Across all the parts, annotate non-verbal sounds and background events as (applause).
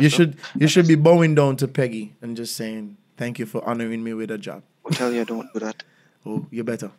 You should you should be bowing down to Peggy and just saying thank you for honoring me with a job. I'll tell you, I don't do that. Oh, you're better.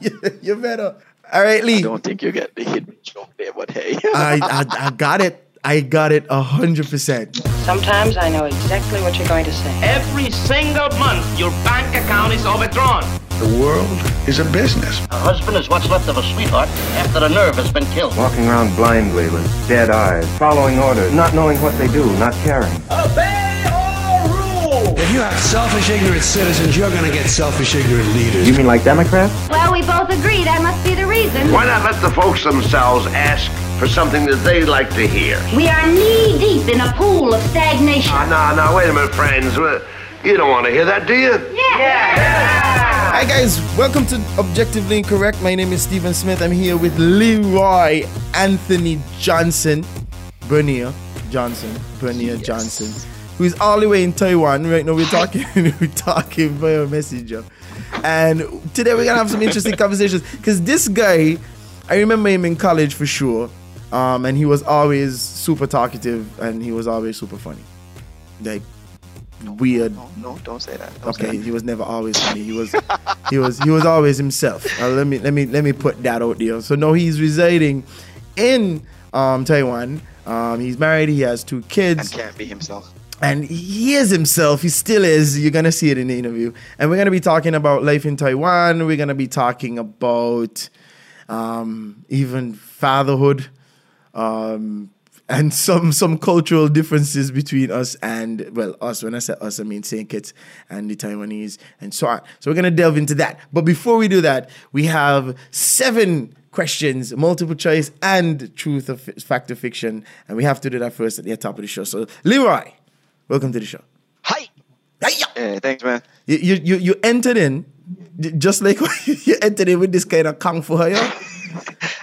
you, (laughs) you better. All right, Lee. I Lee. don't think you get the hidden joke there, but hey. (laughs) I, I I got it. I got it a hundred percent. Sometimes I know exactly what you're going to say. Every single month, your bank account is overdrawn. The world is a business. A husband is what's left of a sweetheart after the nerve has been killed. Walking around blindly with dead eyes, following orders, not knowing what they do, not caring. Obey all rules! If you have selfish, ignorant citizens, you're going to get selfish, ignorant leaders. You mean like Democrats? Well, we both agree that must be the reason. Why not let the folks themselves ask for something that they like to hear? We are knee deep in a pool of stagnation. Ah, no, no, wait a minute, friends. You don't want to hear that, do you? Hi guys, welcome to Objectively Incorrect. My name is Stephen Smith. I'm here with Leroy Anthony Johnson, Bernier Johnson, Bernier Johnson, who's all the way in Taiwan right now. We're (laughs) talking, (laughs) we're talking via messenger, and today we're gonna have some interesting conversations because this guy, I remember him in college for sure, um, and he was always super talkative and he was always super funny, like weird No, no, don't say that. Don't say Okay, that. he was never always funny. He was, he was, he was always himself. Uh, let me, let me, let me put that out there. So no, he's residing in um, Taiwan. Um, he's married. He has two kids. And can't be himself. and he is himself. He still is. You're gonna see it in the interview. And we're gonna be talking about life in Taiwan. We're gonna be talking about um, even fatherhood. Um, and some some cultural differences between us and well us when I say us I mean Saint Kitts and the Taiwanese and so on. So we're gonna delve into that. But before we do that, we have seven questions, multiple choice and truth of fact or fiction, and we have to do that first at the top of the show. So Leroy, welcome to the show. Hi. Hiya! Hey, thanks, man. You you you, you entered in just like (laughs) you entered in with this kind of kung fu, yeah? (laughs)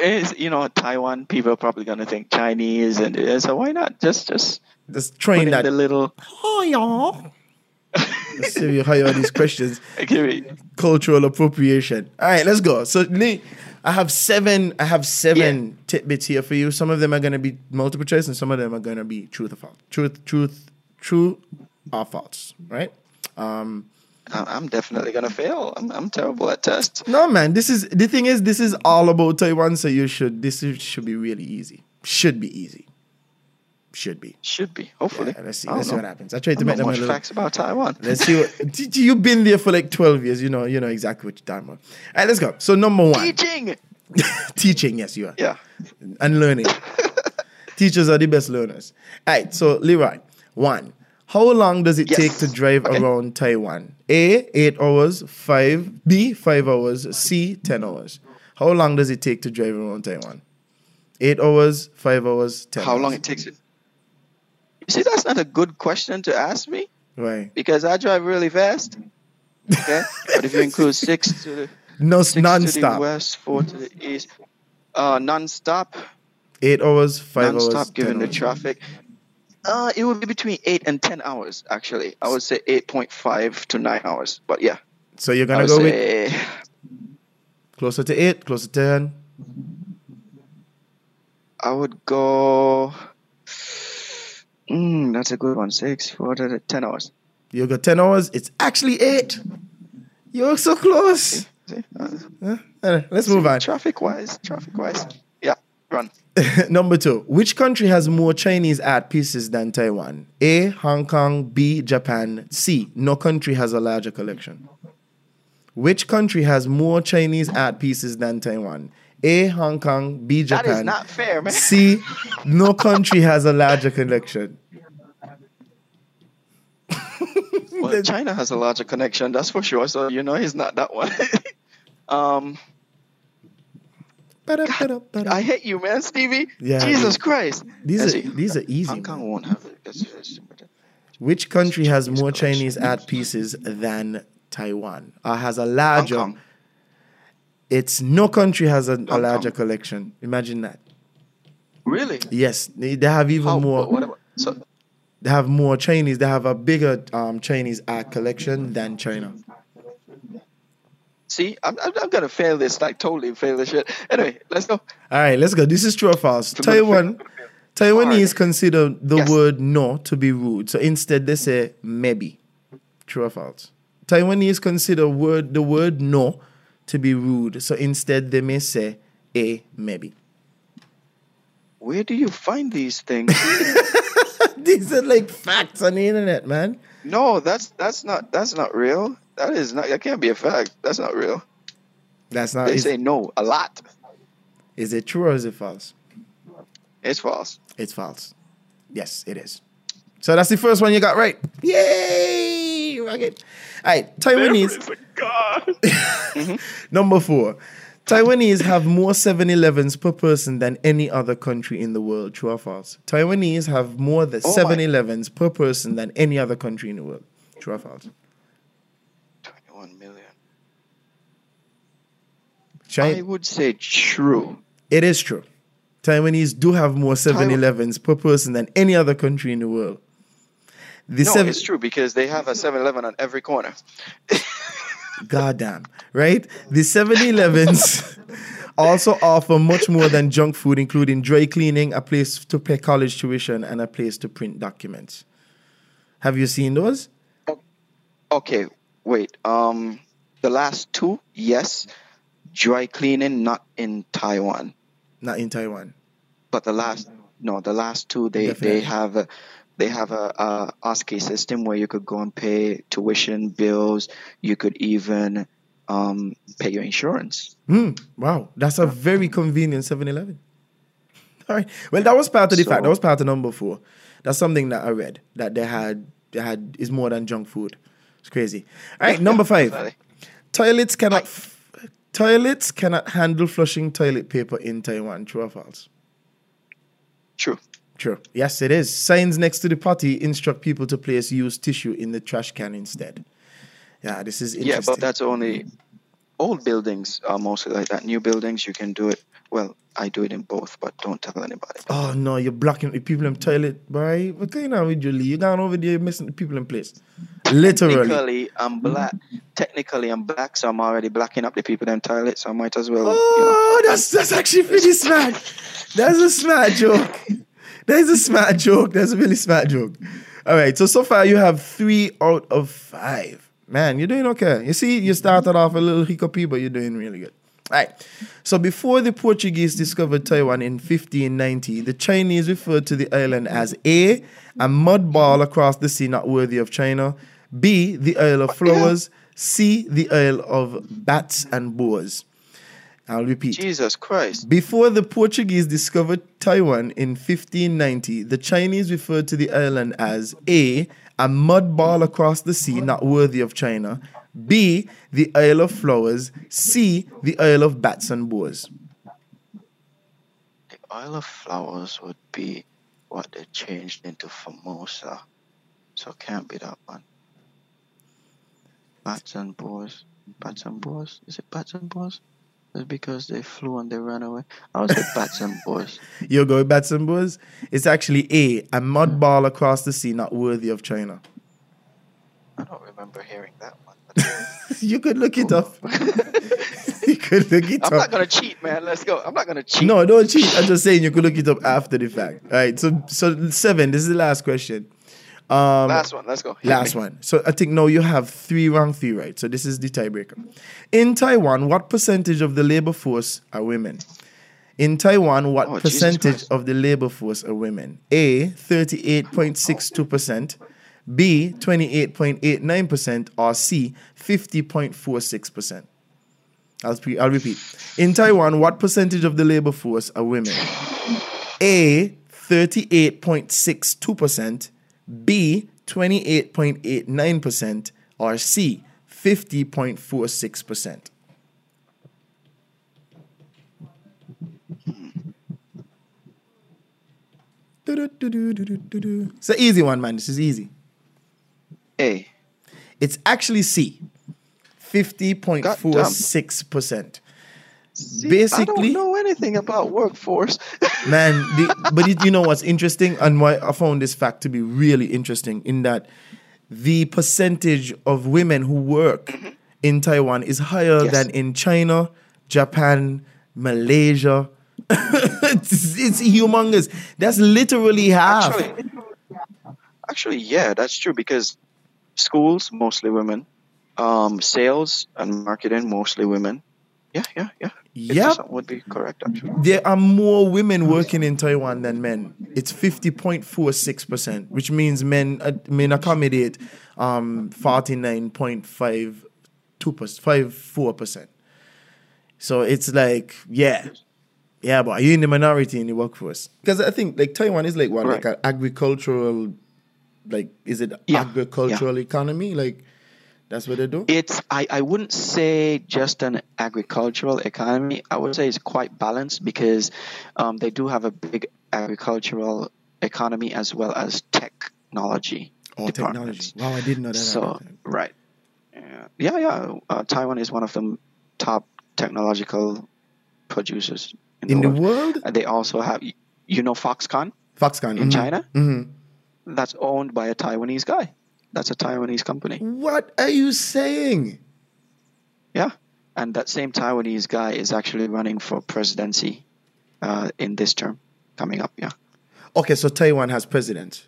It's, you know, Taiwan people are probably gonna think Chinese, and so why not just just Just train in that. the little. Oh, yeah. Let's see you hire these questions. (laughs) Cultural appropriation. All right, let's go. So Lee, I have seven. I have seven tidbits here for you. Some of them are going to be multiple choice, and some of them are going to be truth or false. Truth, truth, true or false. Right? Um, I'm definitely gonna fail. I'm, I'm terrible at tests. no, man. This is the thing. Is this is all about Taiwan? So you should. This is, should be really easy. Should be easy. Should be. Should be. Hopefully. Yeah, let's see. Let's see what happens. I tried to I make them know a little. facts about Taiwan. Let's see what. (laughs) You've been there for like twelve years. You know. You know exactly what you're talking about. All right, let's go. So number one. Teaching. (laughs) Teaching, yes, you are. Yeah. And learning. (laughs) Teachers are the best learners. All right, so Leroy, one. How long does it Yes. take to drive Okay. around Taiwan? A, eight hours. Five. B, five hours. C, ten hours. How long does it take to drive around Taiwan? Eight hours, five hours, ten. How hours. long it takes it? You see, that's not a good question to ask me Right. because I drive really fast. Okay, (laughs) but if you include six to the No, six to the non-stop. west, four to the east, uh, non-stop, Eight hours, five non-stop, hours, given 10 the hours. traffic. Uh, it would be between eight and ten hours. Actually, I would say eight point five to nine hours. But yeah, So you're gonna go with closer to eight, closer to ten. I would go. Mm, that's a good one. Six, four ten hours. You got ten hours. It's actually eight. You're so close. See? Uh, Huh? Alright, let's move on. traffic wise, traffic wise. Run. (laughs) Number two. Which country has more Chinese art pieces than Taiwan? A. Hong Kong. B. Japan. C. No country has a larger collection. Which country has more Chinese art pieces than Taiwan? A. Hong Kong. B. Japan. is not fair, man. C. No country has a larger collection. Well, China has a larger connection, that's for sure. So you know he's not that one. (laughs) um, I hate you, man, Stevie. Yeah, Jesus. Christ. These are these are easy. Hong man. Kong won't have it. Which country has Chinese more collection. Chinese art pieces than Taiwan? Or has a Hong larger? Kong. It's no country has a, a larger Kong. collection. Imagine that. Really? Yes, they, have even How, more. about, so, They have more Chinese. They have a bigger um, Chinese art collection than China. See, I'm, I'm, I'm gonna fail this, like totally fail this shit. Anyway, let's go. All right, let's go. This is true or false. Taiwan, Taiwanese consider the Yes. word no to be rude. So instead they say maybe. True or false? Taiwanese consider word the word no to be rude. So instead they may say a maybe. Where do you find these things? (laughs) These are like facts on the internet, man. no, that's that's not that's not real. That is not. That can't be a fact. That's not real. That's not They is, say no a lot. is it true or is it false? It's false. It's false. Yes, it is. So that's the first one you got right. Yay! Rocket. All right, Taiwanese. (laughs) Mm-hmm. Number four. Taiwanese have more 7 Elevens per person than any other country in the world. True or false? Taiwanese have more than Oh 7 Elevens per person than any other country in the world. True or false? Twenty-one million. I would say true. it is true. Taiwanese do have more 7 Elevens per person than any other country in the world. The no, seven- it's true because they have a 7-Eleven on every corner. (laughs) Goddamn, right? The 7 Elevens (laughs) also offer much more than junk food, including dry cleaning, a place to pay college tuition, and a place to print documents. Have you seen those? Okay, wait. Um, the last two, yes. Dry cleaning, not in Taiwan. Not in Taiwan. But the last, no, the last two, they Definitely. they have a, they have a, a OSCE system where you could go and pay tuition bills. You could even um, pay your insurance. Hmm. Wow, that's a very convenient 7 Eleven. (laughs) All right. Well, that was part of the So- fact. That was part of number four. That's something that I read that they had, they had is more than junk food. It's crazy. All right, number (laughs) five. Toilets cannot f- toilets cannot handle flushing toilet paper in Taiwan. True or false? True. True. Yes, it is. Signs next to the potty instruct people to place used tissue in the trash can instead. Yeah, this is interesting. Yeah, but that's only old buildings are mostly like that. New buildings, you can do it. Well, I do it in both, but don't tell anybody. Oh no, you're blocking the people in toilet, boy. What's going on with you, Lee? You gone over there you're missing the people in place. Literally. Technically, I'm black. Technically, I'm black, so I'm already blacking up the people in toilet. So I might as well. Oh, that's that's actually pretty smart. That's a smart joke. That's a smart joke. That's a really smart joke. All right, so so far you have three out of five. Man, you're doing okay. You see, you started off a little hiccupy, but you're doing really good. All right. So before the Portuguese discovered Taiwan in 1590, the Chinese referred to the island as A, a mud ball across the sea not worthy of China, B, the Isle of Flowers, C, the Isle of Bats and Boars. I'll repeat. Jesus Christ. Before the Portuguese discovered Taiwan in 1590, the Chinese referred to the island as A, a mud ball across the sea not worthy of China, B, the Isle of Flowers, C, the Isle of Bats and Boars. The Isle of Flowers would be what they changed into Formosa. So it can't be that one. Bats and boars. Bats and boars? Is it bats and boars? It's because they flew and they ran away. I would say bats and boars. (laughs) You go with Bats and Boars? It's actually A, a mud ball across the sea not worthy of China. I don't remember hearing that one. (laughs) you could look it up. (laughs) you could look it up. I'm not gonna cheat, man. Let's go. I'm not gonna cheat. No, don't cheat. I'm just saying you could look it up after the fact. All right. So so seven. This is the last question. Um, Last one. Let's go. Hit last me. one. So I think now you have three wrong, three right. So this is the tiebreaker. In Taiwan, what percentage of the labor force are women? In Taiwan, what Oh, percentage of the labor force are women? A, 38.62%, B, 28.89%, or C, 50.46%. I'll, pre- I'll repeat. In Taiwan, what percentage of the labor force are women? A, 38.62%, B, 28.89%, or C, 50.46%. It's an easy one, man. This is easy. A. It's actually C, 50.46%. See, Basically- I don't know anything about workforce. (laughs) Man, the, but it, you know what's interesting, and why I found this fact to be really interesting, in that the percentage of women who work mm-hmm. in Taiwan is higher Yes. than in China, Japan, Malaysia. (laughs) it's, it's humongous. That's literally half. Actually, actually, yeah, that's true because schools mostly women, um, sales and marketing mostly women. Yeah, yeah, yeah. yeah That would be correct actually. there are more women working in Taiwan than men. It's 50.46%, which means men uh, men accommodate um 49.52%, 54%. So it's like, yeah. Yeah, but are you in the minority in the workforce? Because I think like Taiwan is like what, like an agricultural like is it Yeah, agricultural economy? Like that's what they do? It's I, I wouldn't say just an agricultural economy. I would say it's quite balanced because um, they do have a big agricultural economy as well as technology. oh, technology. Wow, I didn't know that. So right, yeah, yeah, yeah. Uh, Taiwan is one of the top technological producers in, in the the world. they also have, you know, Foxconn Foxconn in mhm. China. Mhm. That's owned by a Taiwanese guy. That's a Taiwanese company. What are you saying? Yeah, and that same Taiwanese guy is actually running for presidency uh, in this term coming up. Yeah. Okay, so Taiwan has president.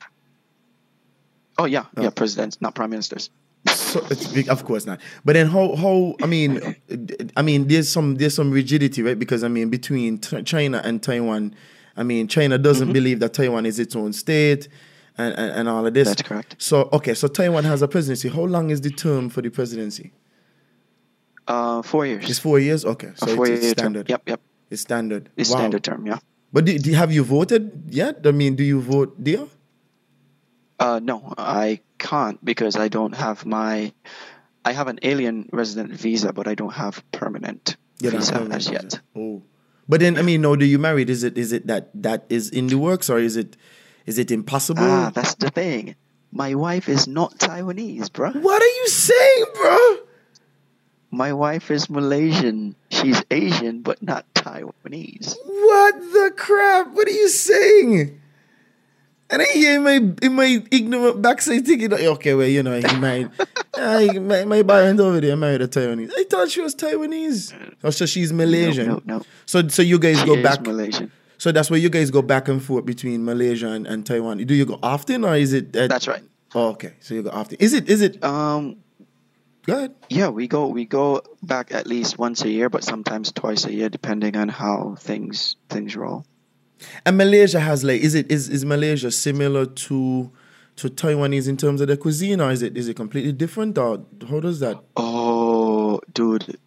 Oh yeah, yeah, presidents, not prime ministers. So it's big, of course not. But then how how I mean, I mean there's some there's some rigidity, right? Because I mean between China and Taiwan, I mean China doesn't Mm-hmm. believe that Taiwan is its own state, and, and and all of this. That's correct. So okay, so Taiwan has a presidency. How long is the term for the presidency? Uh, four years. It's four years. Okay, so it's, four-year it's term. standard. Yep, yep. It's standard. It's Wow. standard term. Yeah. But do, do, have you voted yet? I mean, do you vote there? Uh, no, I can't because I don't have my. I have an alien resident visa, but I don't have permanent don't visa have as that yet. Oh, but then I mean, no. Do you married? Is it is it that that is in the works or is it is it impossible? Ah, that's the thing. My wife is not Taiwanese, bruh. what are you saying, bro? My wife is Malaysian. She's Asian, but not Taiwanese. What the crap? What are you saying? And I hear in my in my ignorant backside thinking, okay, well, you know, he married. (laughs) uh, my my parent over there married a Taiwanese. I thought she was Taiwanese. Oh, so she's Malaysian. No, no, no. So so you guys She go back. Malaysian. So that's where you guys go back and forth between Malaysia and, and Taiwan. Do you go often or is it? At, That's right. Oh, okay. So you go often. Is it? Is it? Um, Good. yeah, we go we go back at least once a year, but sometimes twice a year, depending on how things things roll. And Malaysia has like, is it is is Malaysia similar to to Taiwanese in terms of the cuisine, or is it is it completely different, or how does that? Oh, dude,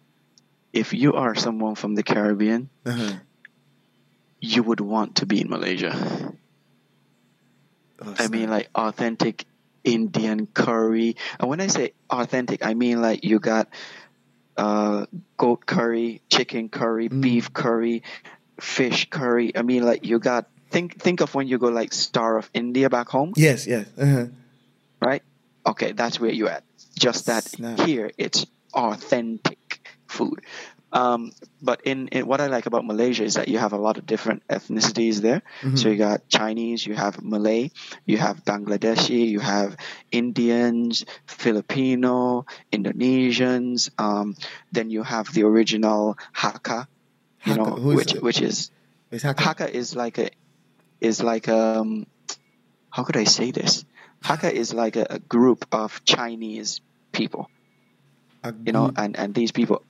if you are someone from the Caribbean, Uh-huh. You would want to be in Malaysia. Oh, I mean, like authentic Indian curry. And when I say authentic, I mean like you got uh, goat curry, chicken curry, Mm. beef curry, fish curry. I mean, like you got think think of when you go like Star of India back home, yes, yes. Uh-huh. right? Okay, that's where you at. Just that Snap. here it's authentic food. Um, but in, in what I like about Malaysia is that you have a lot of different ethnicities there. Mm-hmm. So you got Chinese, you have Malay, you have Bangladeshi, you have Indians, Filipino, Indonesians. Um, then you have the original Hakka, you know, Hakka, is which it? which is It's Hakka. Hakka is like a is like um how could I say this? Hakka is like a, a group of Chinese people, you know, and, and these people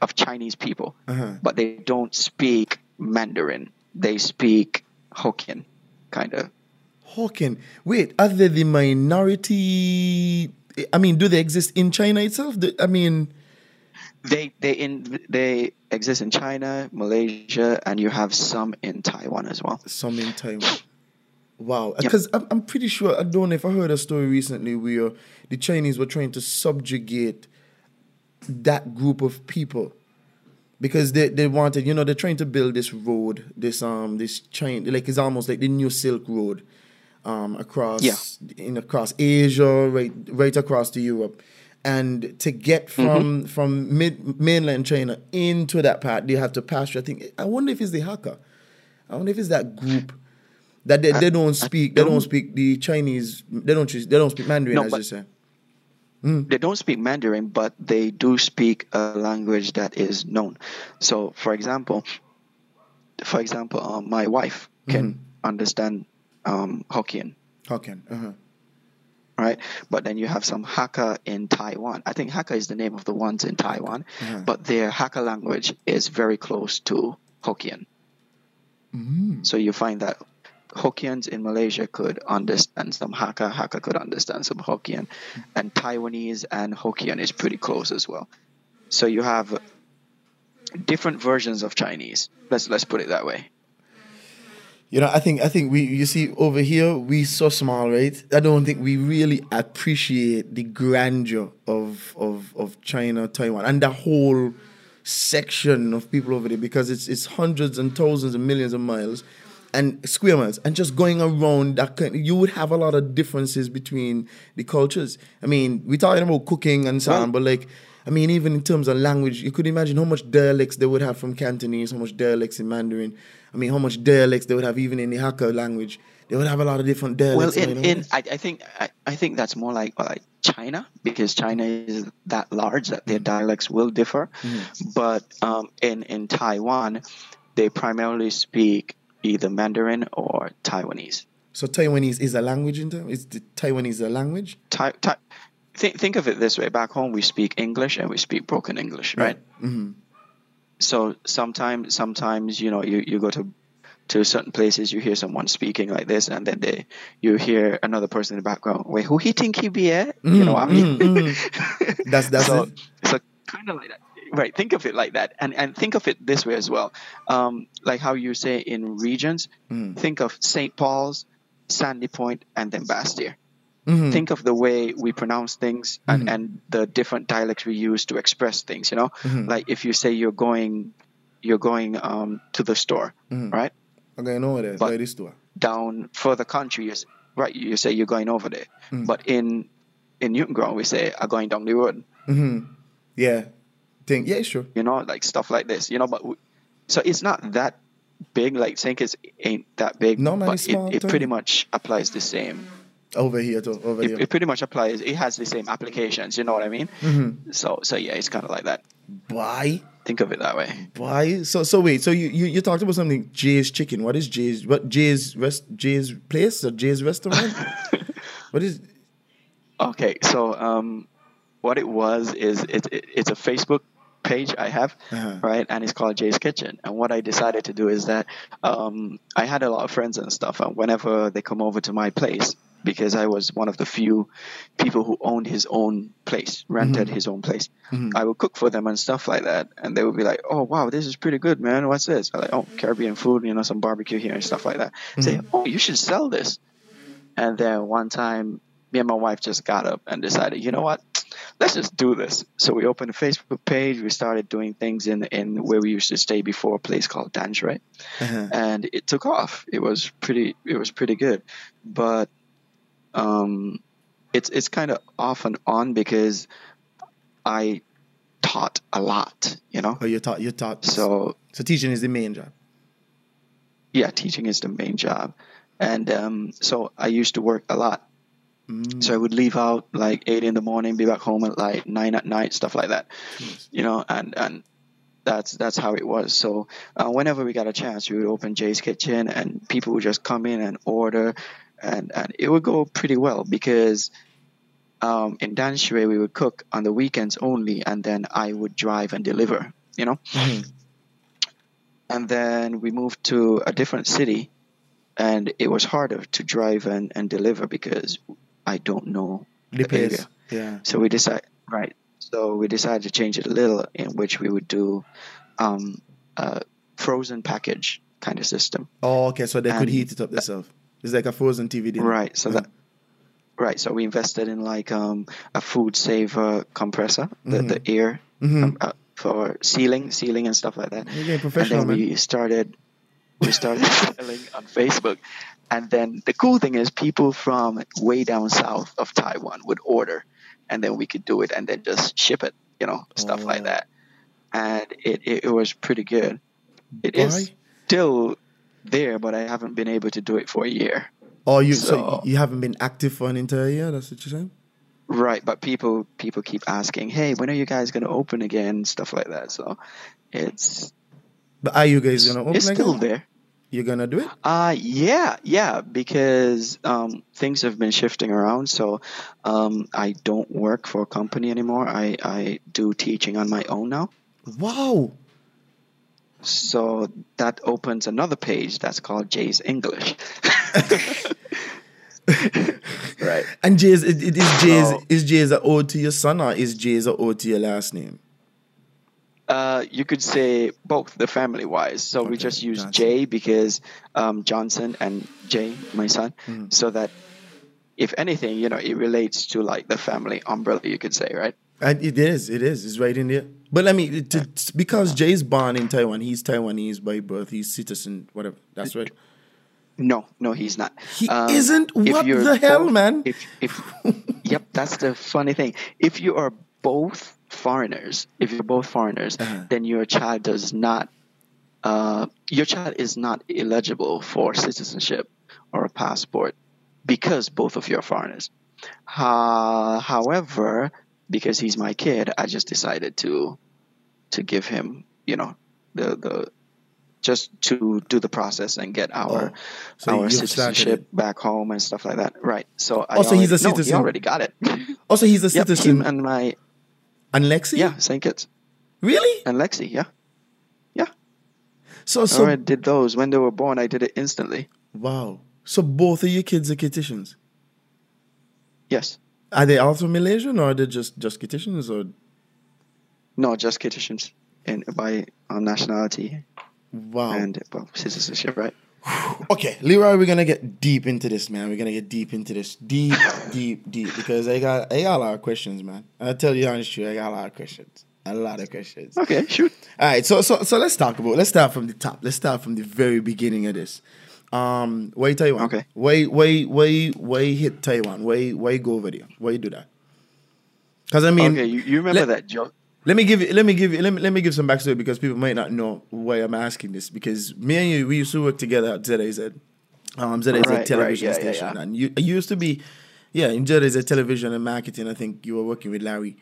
of Chinese people, Uh-huh. but they don't speak Mandarin. They speak Hokkien, kind of. Hokkien. Wait, are they the minority? I mean, do they exist in China itself? I mean, They they in they exist in China, Malaysia, and you have some in Taiwan as well. some in Taiwan. Wow, because I'm, I'm pretty sure I don't know if I heard a story recently where the Chinese were trying to subjugate that group of people because they, they wanted, you know, they're trying to build this road, this um this chain, like it's almost like the new Silk Road, um across Yeah. in across Asia, right right across to Europe. And to get from from mid, mainland China into that part, they have to pass through. I think I wonder if it's the Hakka. I wonder if it's that group that they, they don't speak. They don't don't- speak the Chinese. They don't. choose- They don't speak Mandarin, No, as but- you say. Mm. They don't speak Mandarin, but they do speak a language that is known. So, for example, for example, um, my wife can Mm-hmm. understand um, Hokkien, Hokkien. Uh-huh. right? But then you have some Hakka in Taiwan. I think Hakka is the name of the ones in Taiwan, Uh-huh. but their Hakka language is very close to Hokkien. Mm. So you find that Hokkiens in Malaysia could understand some Hakka, Hakka could understand some Hokkien, and Taiwanese and Hokkien is pretty close as well. So you have different versions of Chinese. Let's let's put it that way. You know, I think I think we you see over here we so small, right? I don't think we really appreciate the grandeur of of of China, Taiwan, and the whole section of people over there because it's it's hundreds and thousands and millions of miles and square miles and just going around that kind you would have a lot of differences between the cultures. I mean, we're talking about cooking and so on, but like I mean, even in terms of language, you could imagine how much dialects they would have from Cantonese, how much dialects in Mandarin. I mean, how much dialects they would have even in the Hakka language. They would have a lot of different Well, dialects. in, in I, I think I, I think that's more like like China because China is that large that their dialects will differ. But um, in in Taiwan, they primarily speak either Mandarin or Taiwanese. so Taiwanese is a language in terms. Is the Taiwanese a language? Think think of it this way: back home, we speak English and we speak broken English, right? Mm-hmm. So sometimes, sometimes you know, you, you go to to certain places, you hear someone speaking like this, and then they you hear another person in the background. Wait, who he think he be? Eh? You know what I mean? Mm-hmm. (laughs) That's that's so, it. so kind of like that. Right. Think of it like that, and and think of it this way as well. Um, like how you say in regions. Mm. Think of St. Paul's, Sandy Point, and then Basseterre. Mhm. Think of the way we pronounce things and, and the different dialects we use to express things. You know, Mm-hmm. like if you say you're going, you're going um, to the store, Mm-hmm. right? Okay, I know what it is. But- Like this store. Down further country, you, s- right? You say you're going over there, Mm. but in in Newton Ground we say I'm going down the road. Mm-hmm. Yeah. Think yeah, sure. You know, like stuff like this. You know, but so it's not that big. Like. Kitts ain't that big, No, man, but it, it pretty much applies the same. Over here too. Over It, here. it pretty much applies. It has the same applications. You know what I mean? Mm-hmm. So so yeah, it's kind of like that. Why? Think of it that way. Why? So so wait. So you, you you talked about something Jay's Chicken. What is Jay's? What Jay's rest? Jay's place or Jay's restaurant? (laughs) what is? Okay, so um, what it was is it, it it's a Facebook page I have, Uh-huh. right? And it's called Jay's Kitchen. And what I decided to do is that um, I had a lot of friends and stuff, and whenever they come over to my place, because I was one of the few people who owned his own place, rented his own place, I would cook for them and stuff like that, and they would be like, "Oh wow, this is pretty good, man. What's this?" I'm like, "Oh, Caribbean food, you know, some barbecue here and stuff like that." Say, "Oh, you should sell this." And then one time, me and my wife just got up and decided, you know what? Let's just do this. So we opened a Facebook page. We started doing things in in where we used to stay before, a place called Danshui, Uh-huh. and it took off. It was pretty. It was pretty good, but um, it's it's kind of off and on because I taught a lot. You know, Oh, you taught. You taught. so so teaching is the main job. yeah, teaching is the main job, and um, so I used to work a lot. So I would leave out like eight in the morning, be back home at like nine at night, stuff like that. You know, and and that's that's how it was. So uh, whenever we got a chance, we would open Jay's Kitchen, and people would just come in and order, and and it would go pretty well because. Um, in Danshui, we would cook on the weekends only, and then I would drive and deliver. You know, and then we moved to a different city, and it was harder to drive and, and deliver because I don't know The area. Yeah. So we decided, right? So we decided to change it a little, in which we would do um, a frozen package kind of system. Oh, okay. So they could heat it up themselves. It's like a frozen TV dinner. Right. So that. Right. So we invested in like um, a food saver compressor, the, the air Mhm. um, uh, for sealing, sealing and stuff like that. You're getting and then man. we started we started (laughs) selling on Facebook. And then the cool thing is people from way down south of Taiwan would order and then we could do it and then just ship it, you know, stuff like Oh. that. And it, it, it was pretty good. It Why? is still there, but I haven't been able to do it for a year. Oh, you so, So- you haven't been active for an entire year. That's what you're saying. Right, but people people keep asking, "Hey, when are you guys going to open again?" Stuff like that. So it's But are you guys gonna open it's still there. You're gonna do it? Uh yeah, yeah, because um, things have been shifting around. So um, I don't work for a company anymore. I, I do teaching on my own now. Wow. So that opens another page that's called Jay's English. (laughs) right. And Jay's is Jay's So- is Jay's a ode to your son or is Jay's a ode to your last name? Uh, you could say both, the family wise. So we just use. Jay because um, Johnson and J, my son, Mm-hmm. so that if anything, you know, it relates to like the family umbrella, you could say, right? And it is, it is, it's right in there. But let me to, to- because Jay's born in Taiwan, he's Taiwanese by birth, he's citizen, whatever. That's right. No, no, he's not. Um, He isn't? What the hell, both- man? If, if, yep, that's the funny thing. If you are both foreigners, if you're both foreigners, Uh-huh. then your child does not, uh, your child is not eligible for citizenship or a passport because both of you are foreigners. Uh, however, because he's my kid, I just decided to, to give him, you know, the the just to do the process and get our Oh, so our citizenship back home and stuff like that. Right. So I Oh, so he's a already- no, citizen. he already got it. Also, he's a (laughs) yep, citizen. and my and Lexi? yeah, Saint Kitts Really? and Lexi. Yeah, yeah. So, so, I did those when they were born. I did it instantly. wow. So both of your kids are Kittitians. Yes. Are they also Malaysian or are they just, just Kittitians or? No, just Kittians and by um, nationality Wow. and well, citizenship. Right. Okay, Leroy, we're gonna get deep into this, man. We're gonna get deep into this, deep, deep, deep, because I got I got a lot of questions, man. I'll tell you honestly, I got a lot of questions, a lot of questions. Okay. Shoot. All right, so so so let's talk about. Let's start from the top. Let's start from the very beginning of this. Um, why Taiwan? Okay. Why why why why hit Taiwan? Why why go over there? Why you do that? Because I mean, okay. You, you remember let- that joke? Let me give you, let me give you, let me, let me give some backstory because people might not know why I'm asking this. Because me and you, we used to work together at ZIZ, um, ZIZ Right, right, television yeah, yeah, station, yeah. and you, you used to be, yeah, in ZIZ television and marketing. I think you were working with Larry,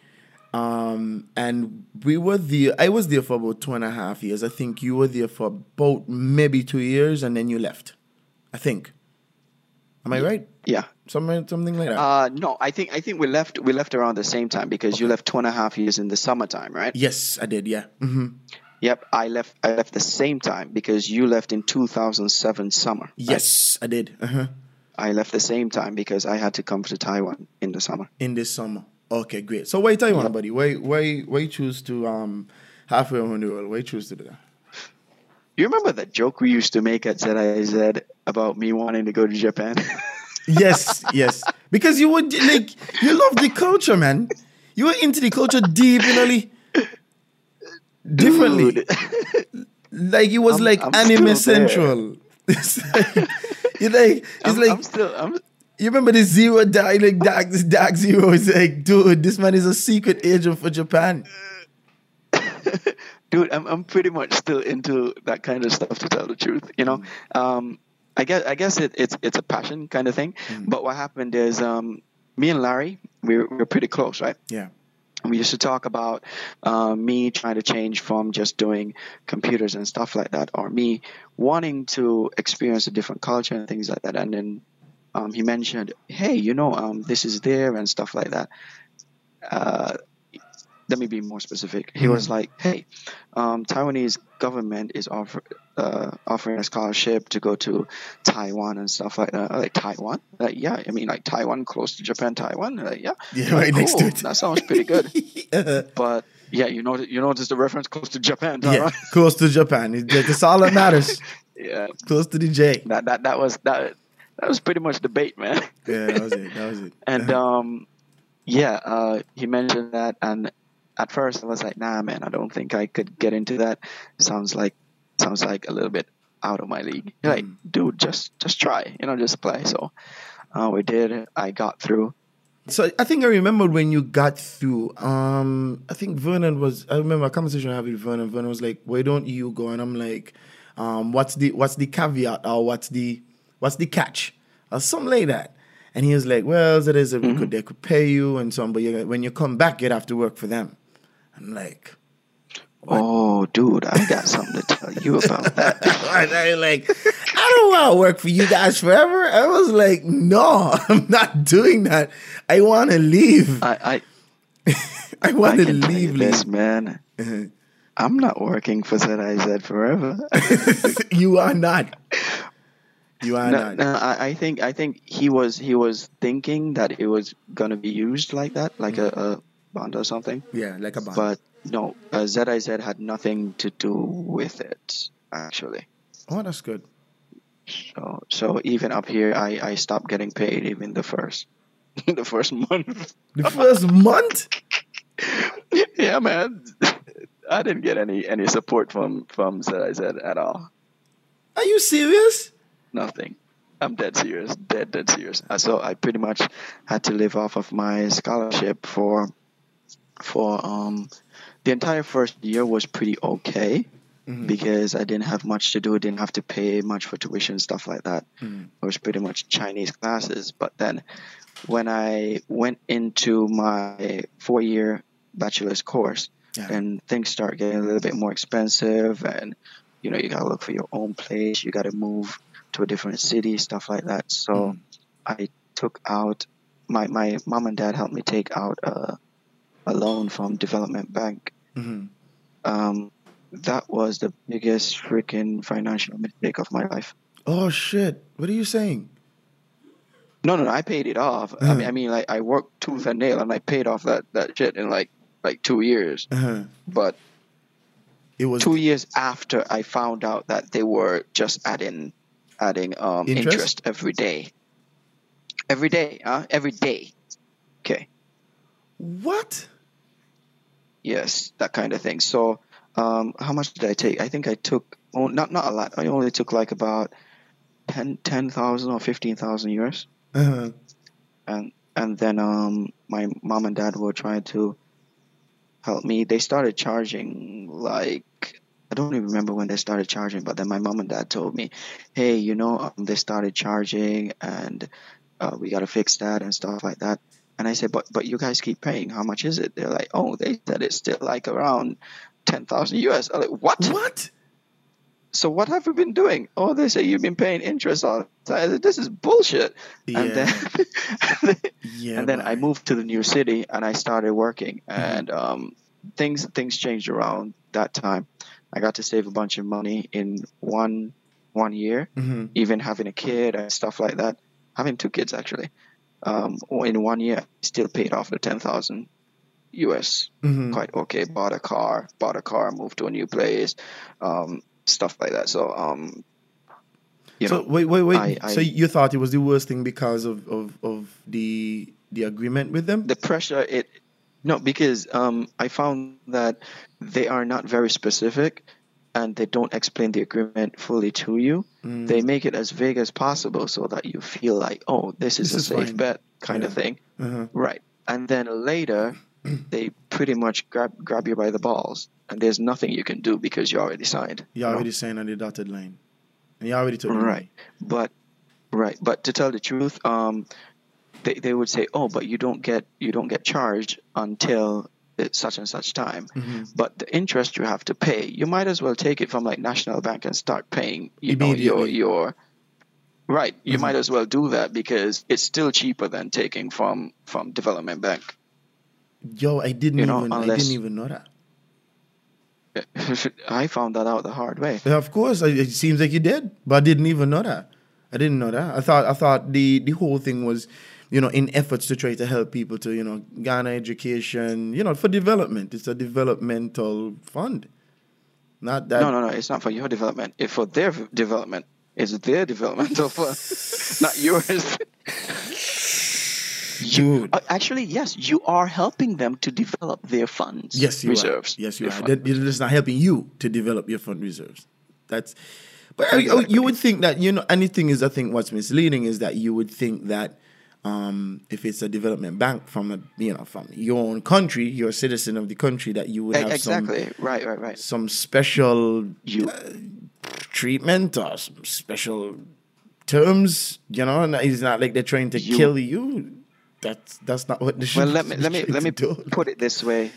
um, and we were there. I was there for about two and a half years. I think you were there for about maybe two years, and then you left. I think. Am I right? Yeah. Something, something like that. Uh, no, I think I think we left we left around the same time because you left two and a half years in the summertime, right? yes, I did. Yeah. hmm Yep, I left. I left the same time because you left in 2007 summer. right? Yes, I did. Uh-huh. I left the same time because I had to come to Taiwan in the summer. in this summer. Okay, great. So why Taiwan, buddy? Why why why you choose to um halfway around the world? Why you choose to do that? You remember that joke we used to make at ZIZ about me wanting to go to Japan? (laughs) Yes, yes. Because you would like you love the culture, man. You were into the culture deeply, differently. Dude. Like it was I'm- like I'm anime central. (laughs) It's like, you like it's I'm, like I'm still. I'm, you remember the zero dark like dark this dark zero is like dude this man is a secret agent for Japan. (laughs) dude, I'm, I'm pretty much still into that kind of stuff to tell the truth. You know, um, I guess I guess it, it's it's a passion kind of thing. But what happened is, um, me and Larry, we we're, we're pretty close, right? Yeah. And we used to talk about uh, me trying to change from just doing computers and stuff like that, or me wanting to experience a different culture and things like that. And then um, he mentioned, "Hey, you know, um, this is there and stuff like that." Uh, let me be more specific. He was like, "Hey, um, Taiwanese government is offer, uh, offering a scholarship to go to Taiwan and stuff like that." Like Taiwan? Like, yeah, I mean, like Taiwan, close to Japan, Taiwan. Like, yeah, (laughs) Yeah, right next to it. That sounds pretty good. (laughs) But yeah, you know, you notice the reference close to Japan, yeah, (laughs) close to Japan. That's all that matters. Yeah, Close to the J. that that that was that that was pretty much the bait, man. Yeah, that was it. That was it. And um, yeah, uh, he mentioned that, and at first I was like, nah, man, I don't think I could get into that. Sounds like sounds like a little bit out of my league. You're like, dude, just just try, you know, just play. So uh, we did. I got through. So I think I remember when you got through. Um, I think Vernon was. I remember a conversation I had with Vernon. Vernon was like, "Why don't you go?" And I'm like, um, "What's the what's the caveat or what's the what's the catch or something like that?" And he was like, well, that is, we Mm-hmm. could, they could pay you and so on, but you, when you come back, you'd have to work for them. I'm like, Oh, dude, I got something to tell you about (laughs) that. I like, I don't want to work for you guys forever. I was like, no, (laughs) I'm not doing that. I want to leave. I, I, (laughs) I want to can tell you leave, this, man. Uh-huh. I'm not working for ZIZ forever. you are not. You are no, not. no, I, I think I think he was he was thinking that it was gonna be used like that, like mm. a, a bond or something. Yeah, like a bond. But no, uh, ZIZ had nothing to do with it actually. oh, that's good. So so even up here, I I stopped getting paid even the first (laughs) the first month. The first month? (laughs) yeah, man. I didn't get any any support from from ZIZ at all. Are you serious? Nothing. I'm dead serious. Dead dead serious. Uh, So I pretty much had to live off of my scholarship for for um the entire first year was pretty okay mm-hmm. because I didn't have much to do. Didn't have to pay much for tuition stuff like that. Mm-hmm. It was pretty much Chinese classes. But then when I went into my four year bachelor's course Yeah. and things start getting a little bit more expensive and you know you gotta look for your own place you gotta move to a different city stuff like that so mm-hmm. i took out my my mom and dad helped me take out a, a loan from development bank Mhm. um, that was the biggest freaking financial mistake of my life Oh shit! What are you saying? no no, no i paid it off I, mean, I mean like i worked tooth and nail and i paid off that that shit in like like two years Uh-huh. but It was two years after I found out that they were just adding adding um, Interest? interest? every day. Every day, huh? Every day. Okay. what? Yes, that kind of thing. So, um, how much did I take? I think I took oh, not not a lot. I only took like about 10 10,000 or fifteen thousand euros, Uh-huh. and and then um, my mom and dad were trying to help me. They started charging like I don't even remember when they started charging, but then my mom and dad told me, "Hey, you know, um, they started charging, and uh, we got to fix that and stuff like that." And I said, "But but you guys keep paying. How much is it?" They're like, "Oh, they said it's still like around ten thousand US." I'm like, "What? What? So what have we been doing?" Oh, they say you've been paying interest on. it." I said, "This is bullshit." And (laughs) then Yeah. and then I moved to the new city and I started working Mm-hmm. and um, things things changed around that time. I got to save a bunch of money in one one year, Mhm. even having a kid and stuff like that. Having two kids actually. Um, in one year, I still paid off the ten thousand US. Mhm. Quite okay. Bought a car, bought a car, moved to a new place, um, stuff like that. So um, you so know, wait, wait, wait. I- I- so you thought it was the worst thing because of of, of the the agreement with them? the pressure it no because um, i found that they are not very specific and they don't explain the agreement fully to you Mm. they make it as vague as possible so that you feel like oh this is This a is safe fine. bet kind of thing Uh-huh. right and then later (clears throat) they pretty much grab grab you by the balls and there's nothing you can do because you already signed You already signed on the dotted line. And you already took Right. But right, but to tell the truth, um, they, they would say, "Oh, but you don't get you don't get charged until it's such and such time." Mm-hmm. But the interest you have to pay, you might as well take it from like National Bank and start paying. You know your your right. You Mm-hmm. might as well do that because it's still cheaper than taking from from Development Bank. Yo, I didn't You know, even I didn't even know that. (laughs) I found that out the hard way. Yeah, of course, it seems like you did, but I didn't even know that. I didn't know that. I thought I thought the the whole thing was, you know, in efforts to try to help people to you know garner education, you know, for development. It's a developmental fund, not that. No, no, no. It's not for your development. It's for their development. It's their developmental fund, (laughs) not yours. You Uh, actually, yes, you are helping them to develop their funds. Yes, you reserves. are. Yes, you are. fund. That, it's not helping you to develop your fund reserves. That's. But you- you would think that you know anything is. I think what's misleading is that you would think that um, if it's a development bank from a you know from your own country, you're a citizen of the country, that you would have exactly. right, right, right. some some special You treatment or some special terms, you know, and it's not like they're trying to You- kill you. That's that's not what the Well, let me let me (laughs) let me do. put it this way.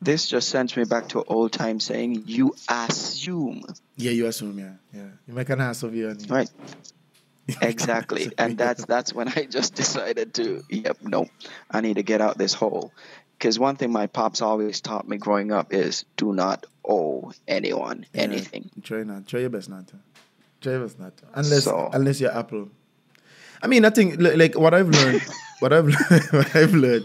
This just sends me back to old time saying you assume, Yeah, you assume, yeah, yeah. You make an ass of you, right? (laughs) Exactly, and that's that's when I just decided to, yep, nope, I need to get out this hole. Because one thing my pops always taught me growing up is do not owe anyone Yeah, anything. Try not. Try your best not to. Try your best not to. Unless So- unless you're Apple. I mean, I think like what I've learned, (laughs) what I've (laughs) what I've learned,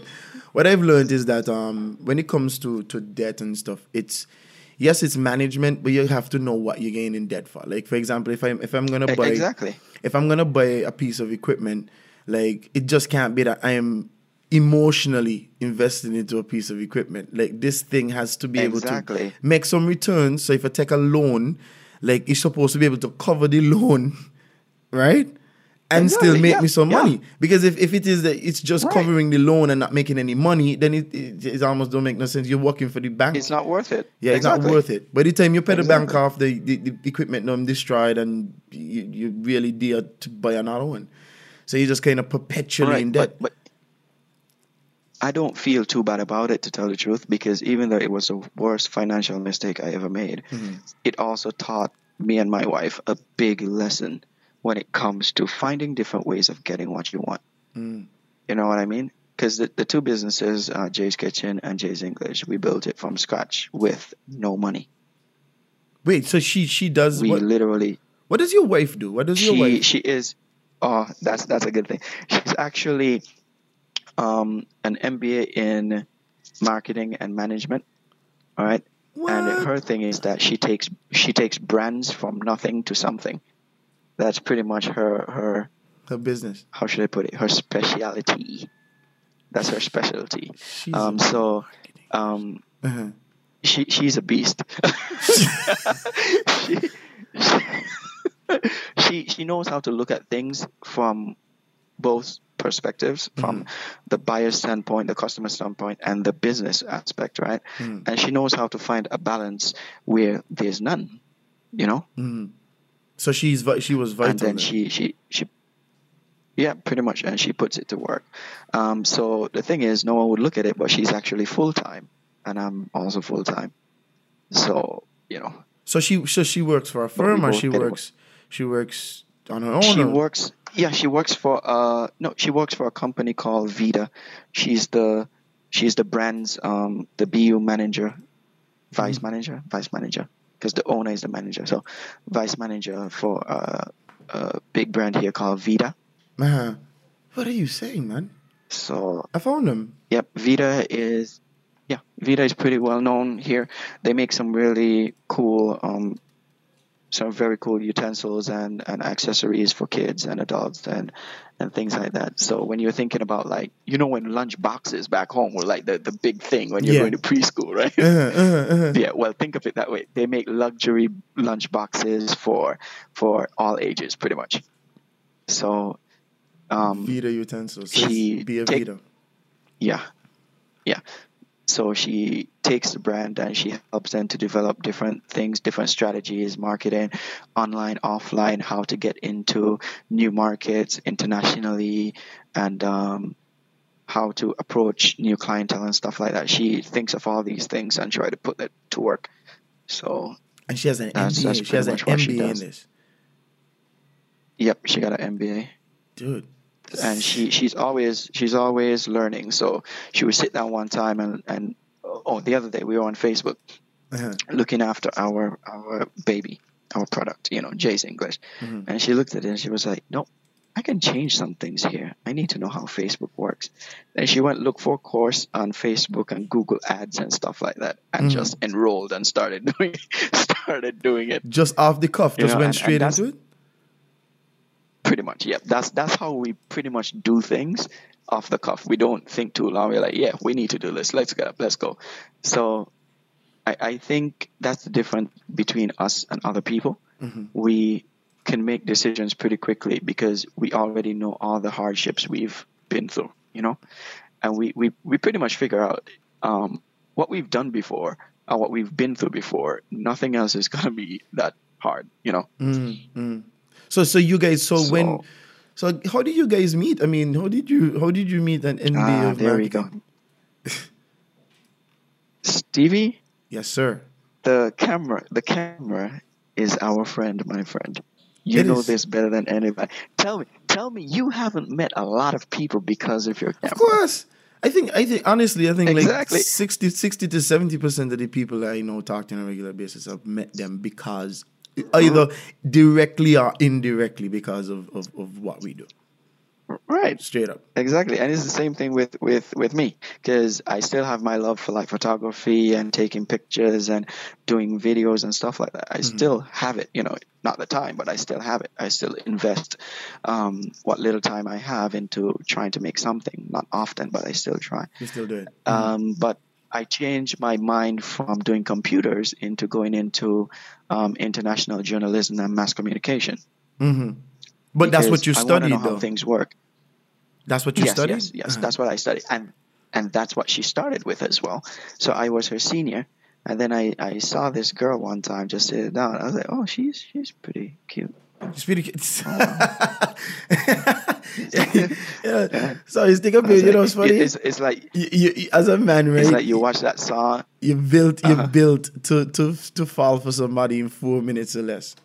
what I've learned is that um when it comes to to debt and stuff, it's yes, it's management, but you have to know what you're getting in debt for. Like for example, if I'm if I'm gonna buy Exactly. If I'm gonna buy a piece of equipment, like it just can't be that I am emotionally investing into a piece of equipment. Like this thing has to be able to make some returns. So if I take a loan, like it's supposed to be able to cover the loan, (laughs) right? And still make yeah, me some yeah. money. Because if, if it is that it's just Right. covering the loan and not making any money, then it, it, it almost don't make no sense. You're working for the bank. It's not worth it. Yeah, it's not worth it. By the time you pay the bank off, the, the, the equipment done destroyed, and you, you really dare to buy another one. So you're just kind of perpetually Right, in debt. But, but I don't feel too bad about it, to tell the truth, because even though it was the worst financial mistake I ever made, Mm-hmm. it also taught me and my wife a big lesson when it comes to finding different ways of getting what you want. Mm. You know what I mean? Because the, the two businesses, uh, Jay's Kitchen and Jay's English, we built it from scratch with no money. Wait, so she she does We what? literally What does your wife do? What does your wife? she is oh that's that's a good thing she's actually um an mba in marketing and management all right and her thing is that she takes she takes brands from nothing to something that's pretty much her her Her business. how should i put it her speciality that's her specialty She's um so um Uh-huh. she she's a beast. she, (laughs) she, she she knows how to look at things from both perspectives, from the buyer standpoint, the customer standpoint, and the business aspect, right? And she knows how to find a balance where there's none. You know, So she's she was vital. and then then. she she she yeah pretty much and she puts it to work um, so the thing is no one would look at it but she's actually full-time and i'm also full-time so you know so she so she works for a firm or she works she works on her own. she or- works yeah she works for uh no she works for a company called vida she's the she's the brand's um the bu manager vice Mm-hmm. manager vice manager because the owner is the manager so vice manager for uh, a big brand here called vida Uh-huh. What are you saying, man? so I found them. Yep, Vita is yeah, Vita is pretty well known here. They make some really cool um some very cool utensils and, and accessories for kids and adults and and things like that. So when you're thinking about like you know when lunch boxes back home were like the, the big thing when you're Yeah. going to preschool, (laughs) right? Uh-huh, uh-huh, uh-huh. yeah, well think of it that way. They make luxury lunch boxes for for all ages pretty much. So um Vita utensils. Be a take- Vita. yeah yeah so she takes the brand and she helps them to develop different things different strategies marketing online offline how to get into new markets internationally and um, how to approach new clientele and stuff like that she thinks of all these things and try to put it to work so And she has an That's- MBA. that's she has an MBA in this. yep she got an mba Dude. And she she's always she's always learning so she would sit down one time and and oh the other day we were on facebook Uh-huh. looking after our our baby our product you know jay's english Mhm. and she looked at it and she was like no i can change some things here i need to know how facebook works and she went look for a course on facebook and google ads and stuff like that and Mhm. just enrolled and started (laughs) doing started doing it Just off the cuff, You just know, went and- and straight that's- into it. Pretty much yep that's that's how we pretty much do things off the cuff. We don't think too long. We're like yeah we need to do this. Let's get up. Let's go. So i, I think that's the difference between us and other people. We can make decisions pretty quickly because we already know all the hardships we've been through you know? And we we, we pretty much figure out um, what we've done before and what we've been through before. Nothing else is (laughs) going to be that hard you know? Mm, mm. So so you guys so, when So- so how did you guys meet? I mean, how did you how did you meet an MBA Ah, of there we go. Stevie, Yes, sir. the camera, the camera is our friend, my friend. You It know is. this better than anybody. Tell me, tell me, you haven't met a lot of people because of your camera. Of course. I think I think honestly I think Exactly. like 60, 60 to 70 percent of the people that I know talk to on a regular basis have met them because either directly or indirectly because of, of, of what we do. Right. Straight up. Exactly, and it's the same thing with with with me because I still have my love for like photography and taking pictures and doing videos and stuff like that. I still have it, you know, not the time, but I still have it. I still invest um, what little time I have into trying to make something. Not often, but I still try. You still do it. Um, but I changed my mind from doing computers into going into um, international journalism and mass communication. But that's what because you studied know how things work. That's what you yes, studied? Yes, yes, Uh-huh. that's what I studied, and and that's what she started with as well. So I was her senior, and then I, I saw this girl one time just sitting down. I was like, oh, she's she's pretty cute. She's pretty good. (laughs) (laughs) yeah. So you stick up you know what's funny? It's, it's like you, you, you- as a man, right? it's like you watch that song. you built you Uh-huh. built to to to fall for somebody in four minutes or less.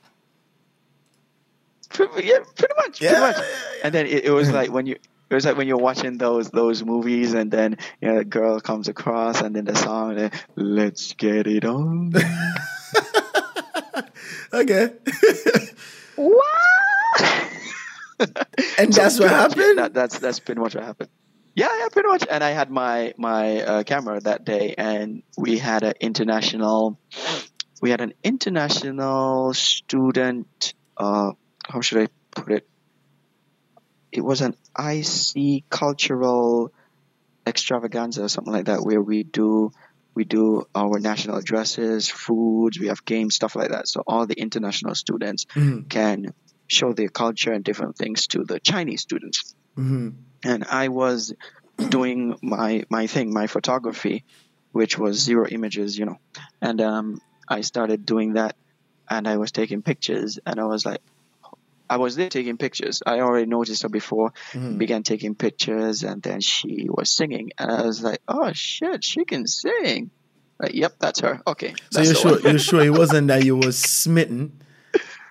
Pretty, yeah, pretty much, Yeah, pretty much. And then it, it was like when you. It was like when you're watching those those movies, and then you know the girl comes across, and then the song, and then, "Let's get it on." (laughs) Okay. (laughs) what? (laughs) And that's what pretty much, yeah, happened? that, that's that's pretty much what happened. Yeah, yeah, pretty much. And I had my my uh, camera that day, and we had an international, we had an international student. Uh, how should I put it? It was an IC cultural extravaganza or something like that, where we do we do our national addresses, foods, we have games, stuff like that. So all the international students Mhm. can show their culture and different things to the Chinese students. Mhm. And I was doing my my thing, my photography, which was zero images, you know. And um, I started doing that, and I was taking pictures, and I was like, I was there taking pictures. I already noticed her before, began taking pictures, and then she was singing, and I was like, oh shit, she can sing. Like, yep, that's her. Okay. So that's you're sure you're sure it wasn't that you were smitten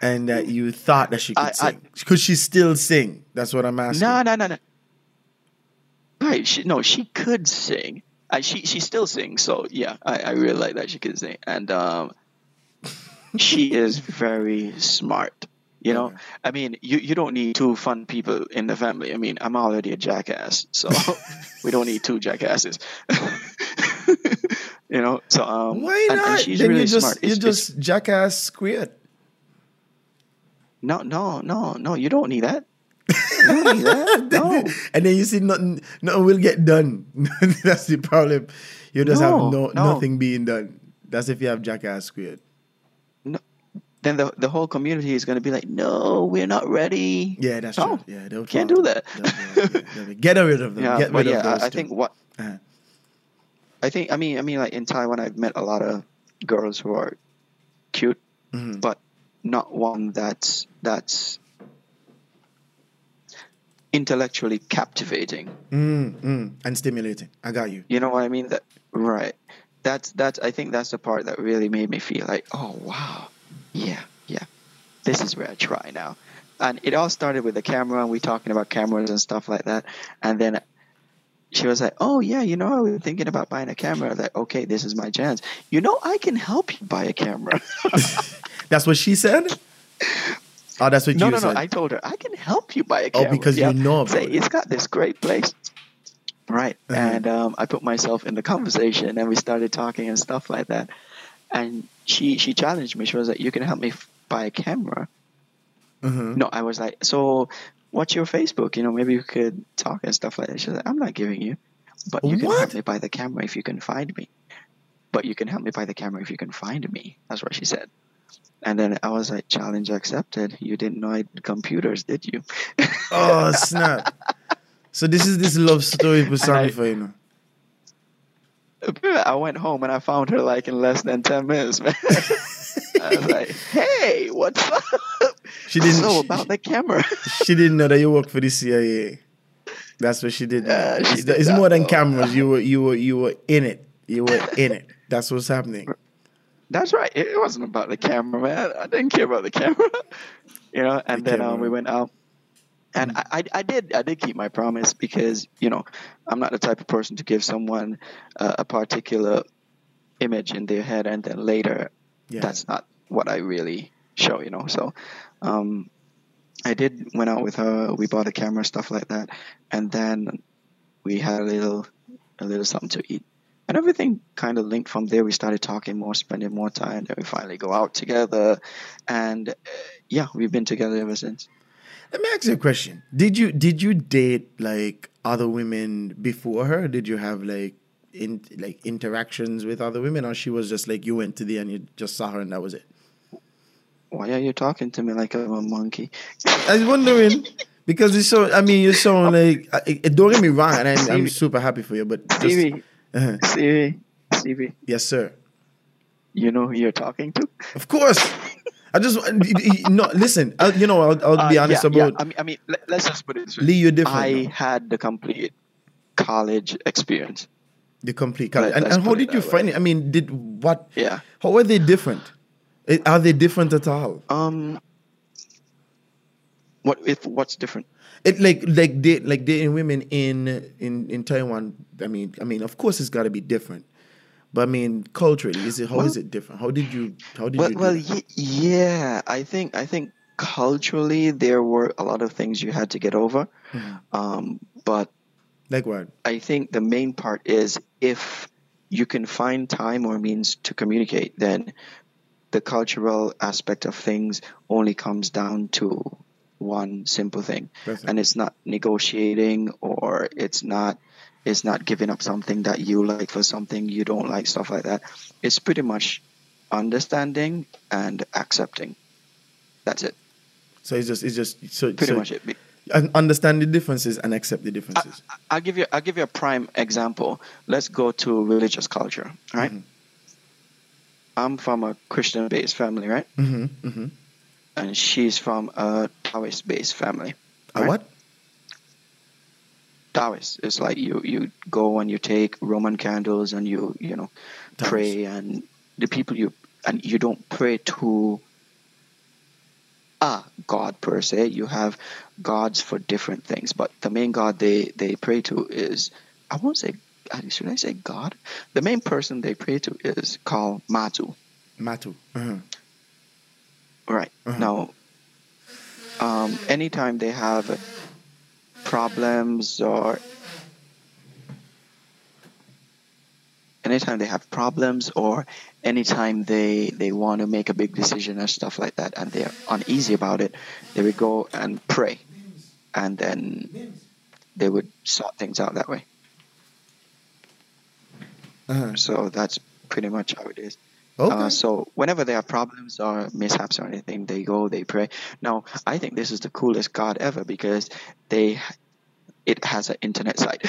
and that you thought that she could I- I- sing. Could she still sing? That's what I'm asking. No, no, no, no. Right? She, no, she could sing. Uh, she she still sings. So yeah, I, I really like that she can sing, and um, she (laughs) is very smart. You know, I mean, you, you don't need two fun people in the family. I mean, I'm already a jackass, so (laughs) we don't need two jackasses. (laughs) you know, so um, Why not? And she's then really you just smart. you just jackass squared. No, no, no, no. You don't need that. You don't need that. (laughs) No. and then you see nothing nothing will get done. (laughs) That's the problem. You just No, have no, no. nothing being done. That's if you have jackass squared. then the the whole community is going to be like, no, we're not ready. Yeah, that's No, true. Yeah, they'll can't do that. Get rid of them. Yeah, Get rid yeah, of those I, I think what Uh-huh. I think I mean I mean like in Taiwan I've met a lot of girls who are cute, Mhm. but not one that's that's intellectually captivating. Mm, mm, and stimulating. I got you. You know what I mean? That right. That's that's I think that's the part that really made me feel like, oh wow, yeah, yeah, this is where I try now. And it all started with the camera, and we talking about cameras and stuff like that. And then she was like, oh yeah, you know, I was thinking about buying a camera. Like, okay, this is my chance. You know, I can help you buy a camera. (laughs) (laughs) That's what she said? Oh, that's what no, you no, no. said. I told her I can help you buy a camera. Oh, camera. because you know about Say, it. it's got this great place. Right. Uh-huh. And um, I put myself in the conversation and we started talking and stuff like that. And she she challenged me. She was like, "You can help me f- buy a camera." Mhm. No, I was like, "So, what's your Facebook? You know, maybe we could talk and stuff like that." She was like, "I'm not giving you, but you can What? help me buy the camera if you can find me. But you can help me buy the camera if you can find me." That's what she said. And then I was like, "Challenge accepted. You didn't know I did computers, did you?" (laughs) Oh, snap. So this is this love story personified. (laughs) you know. (laughs) I went home and I found her like in less than 10 minutes, man. I was like, hey, what's up? She didn't. She, about the camera. she didn't know that you work for the CIA. That's what she did. Yeah, she it's did it's more than cameras. You were you were you were in it. You were in it. That's what's happening. That's right. It wasn't about the camera, man. I didn't care about the camera. (laughs) you know, and The then um, we went out. And I, I, I did I did keep my promise because you know I'm not the type of person to give someone uh, a particular image in their head and then later Yeah. that's not what I really show you know so um, I did went out with her we bought a camera stuff like that and then we had a little a little something to eat and everything kind of linked from there we started talking more spending more time then we finally go out together and uh, yeah we've been together ever since Let me ask you a question. Did you did you date like other women before her? Did you have like in like interactions with other women, or she was just like you went to the and you just saw her and that was it? why are you talking to me like I'm a monkey I was wondering because it's so. I mean, you're so (laughs) like. Don't get me wrong, and I'm, I'm super happy for you, but just, Uh-huh. Stevie Stevie yes, sir. you know who you're talking to Of course. I just no. Listen, I'll, you know, I'll, I'll be Uh, honest yeah, about Yeah. I mean, I mean, let, us just put it this way. Lee. You're different. I had the complete college experience. the complete college, Let- And, and how did you that find way. it? I mean, did what? Yeah. How were they different? Eh, Are they different at all? Um. What if what's different? It like like date like dating women in in in Taiwan. I mean, I mean, of course, it's got to be different. But I mean, culturally, is it how is Well- it different? How did you how did Well, you well, y- yeah. I think I think culturally there were a lot of things you had to get over. Mm-hmm. Um, but like what? I think the main part is if you can find time or means to communicate, then the cultural aspect of things only comes down to one simple thing, it. and it's not negotiating or it's not it's not giving up something that you like for something you don't like, stuff like that. It's pretty much understanding and accepting. That's it. So it's just it's just so Pretty so much it. un- understand the differences and accept the differences. I'll give you I'll give you a prime example. Let's go to religious culture, right? I'm from a Christian based family, right? mm-hmm, mm-hmm. And she's from a Taoist based family. A what? Taoist is like you you go and you take Roman candles and you you know Taoist. pray and the people you and you don't pray to a god per se. You have gods for different things, but the main god they they pray to is I won't say should I say God? The main person they pray to is called Matsu. Matsu. Uh-huh. Right. Uh-huh. Now, um, anytime they have problems or anytime they have problems or anytime they they want to make a big decision or stuff like that and they're uneasy about it, they would go and pray, and then they would sort things out that way. Uh-huh. So that's pretty much how it is. Okay. Uh, so whenever there are problems or mishaps or anything, they go, they pray. Now, I think this is the coolest God ever because they, it has an internet site.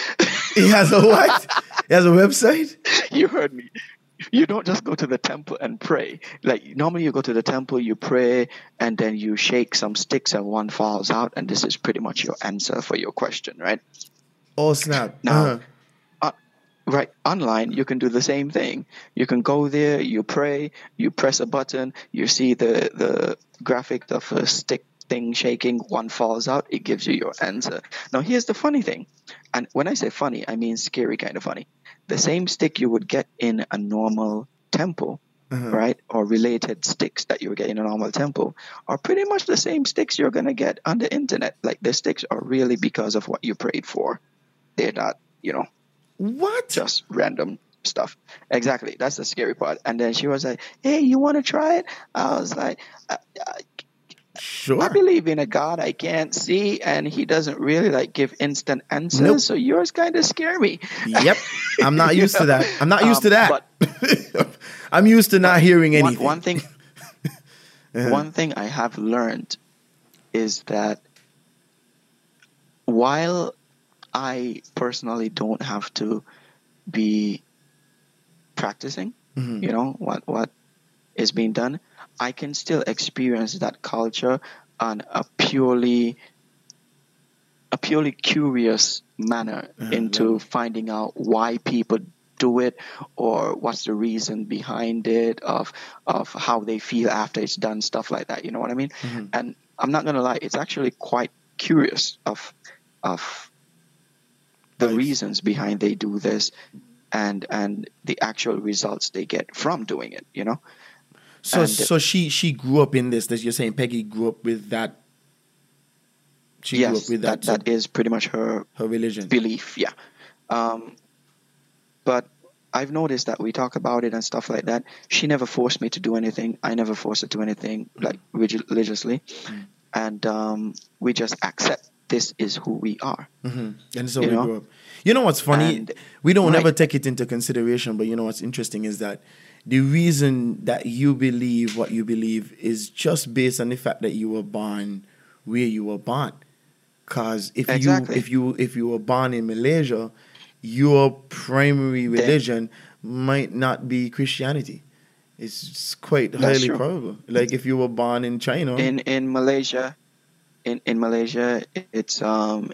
he has a what? he has a website? (laughs) you heard me. You don't just go to the temple and pray. Like normally, you go to the temple, you pray, and then you shake some sticks, and one falls out, and this is pretty much your answer for your question, right? Oh snap. Now, Uh-huh. Right online, you can do the same thing. You can go there, you pray, you press a button, you see the the graphic of a stick thing shaking, one falls out, it gives you your answer. Now, here's the funny thing, and when I say funny, I mean scary kind of funny. The same stick you would get in a normal temple. Uh-huh. Right, or related sticks that you would get in a normal temple are pretty much the same sticks you're gonna get on the internet. Like the sticks are really because of what you prayed for. They're not, you know, What? just random stuff. Exactly. That's the scary part. And then she was like, "Hey, you want to try it?" I was like, I, I, Sure. I believe in a God I can't see, and He doesn't really like give instant answers. Nope. So yours kind of scare me. Yep. I'm not (laughs) used to that. I'm not used to Um, that. (laughs) I'm used to not hearing One, anything. one thing, (laughs) Uh-huh. one thing I have learned is that while I personally don't have to be practicing, Mhm. you know what what is being done, I can still experience that culture on a purely a purely curious manner into finding out why people do it or what's the reason behind it of of how they feel after it's done stuff like that you know what i mean Mm-hmm. and i'm not gonna lie it's actually quite curious of of the reasons behind they do this and and the actual results they get from doing it you know So And- so she she grew up in this. That you're saying Peggy grew up with that. She grew up with that, that. that is pretty much her her religion. belief yeah um, but i've noticed that we talk about it and stuff like that she never forced me to do anything i never forced her to do anything like relig- religiously and um, we just accept this is who we are hmm And so You we know? grew up. You know what's funny? And- we don't right. ever take it into consideration, but you know what's interesting is that the reason that you believe what you believe is just based on the fact that you were born where you were born. Because if Exactly. you if you if you were born in Malaysia, your primary religion might not be Christianity. It's it's quite highly probable. Like if you were born in China, in in malaysia in in malaysia it's um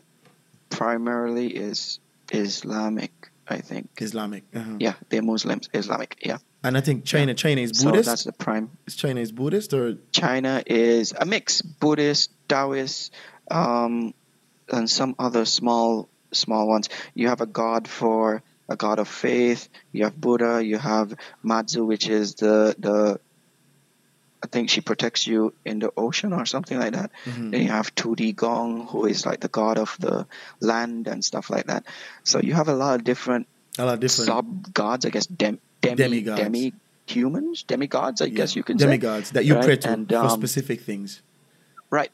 primarily is islamic i think Islamic. uh-huh. yeah they're muslims islamic yeah And I think China China is so Buddhist. that's the prime is China is Buddhist or China is a mix Buddhist, Taoist, um, and some other small small ones. You have a god for a god of faith. You have Buddha. You have Matsu, which is the the. I think she protects you in the ocean or something like that. Mm-hmm. Then you have Tudi Gong, who is like the god of the land and stuff like that. So you have a lot of different a lot of different sub gods, I guess. Dem, demi Demigods. demi humans, demigods. I guess you can say. demigods that you Right? pray to And, for um, specific things. Right.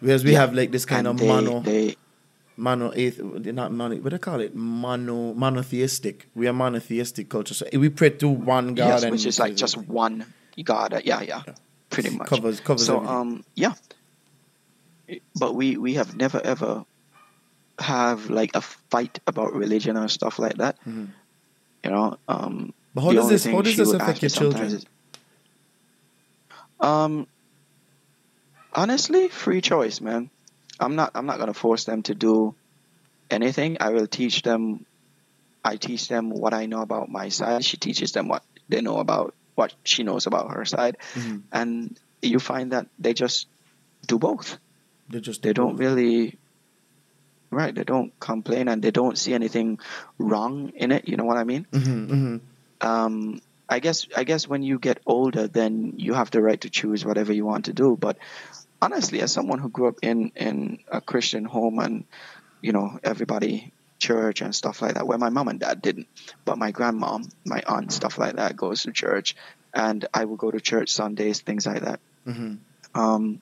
Whereas we Yeah. have like this kind And of they, mono They, mono not mono what do they call it mono monotheistic. We are monotheistic culture, so we pray to one God yes, and which is like just one god. uh, Yeah, yeah, pretty much. Covers- covers So, everything. um, yeah. But we we have never ever have like a fight about religion or stuff like that. You know. Um, Mm-hmm. But how does this- how does this affect your children? is- Um. Honestly, free choice, man. I'm not. I'm not gonna force them to do anything. I will teach them. I teach them what I know about my side. She teaches them what they know about what she knows about her side, Mhm. and you find that they just do both. They just They don't really. Right, they don't complain and they don't see anything wrong in it. You know what I mean? hmm hmm um, I guess I guess when you get older, then you have the right to choose whatever you want to do. But honestly, as someone who grew up in in a Christian home and you know everybody church and stuff like that, where my mom and dad didn't, but my grandmom, my aunt, stuff like that goes to church, and I will go to church Sundays, things like that. hmm Um,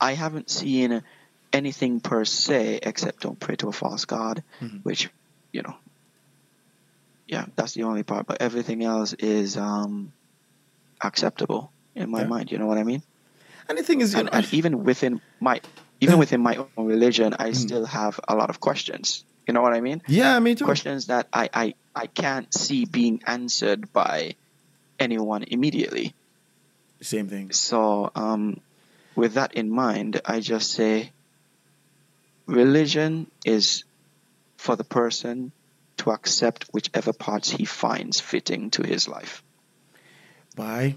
I haven't seen anything per se except don't pray to a false god, Mhm. which you know. Yeah, that's the only part. But everything else is um, acceptable in my Yeah. mind. You know what I mean? And the thing is, you And, know, and even within my even (laughs) within my own religion, I Mm. still have a lot of questions. You know what I mean? yeah, me too. Questions that I, I, I can't see being answered by anyone immediately. Same thing. So, um, with that in mind, I just say religion is for the person to accept whichever parts he finds fitting to his life. Bye.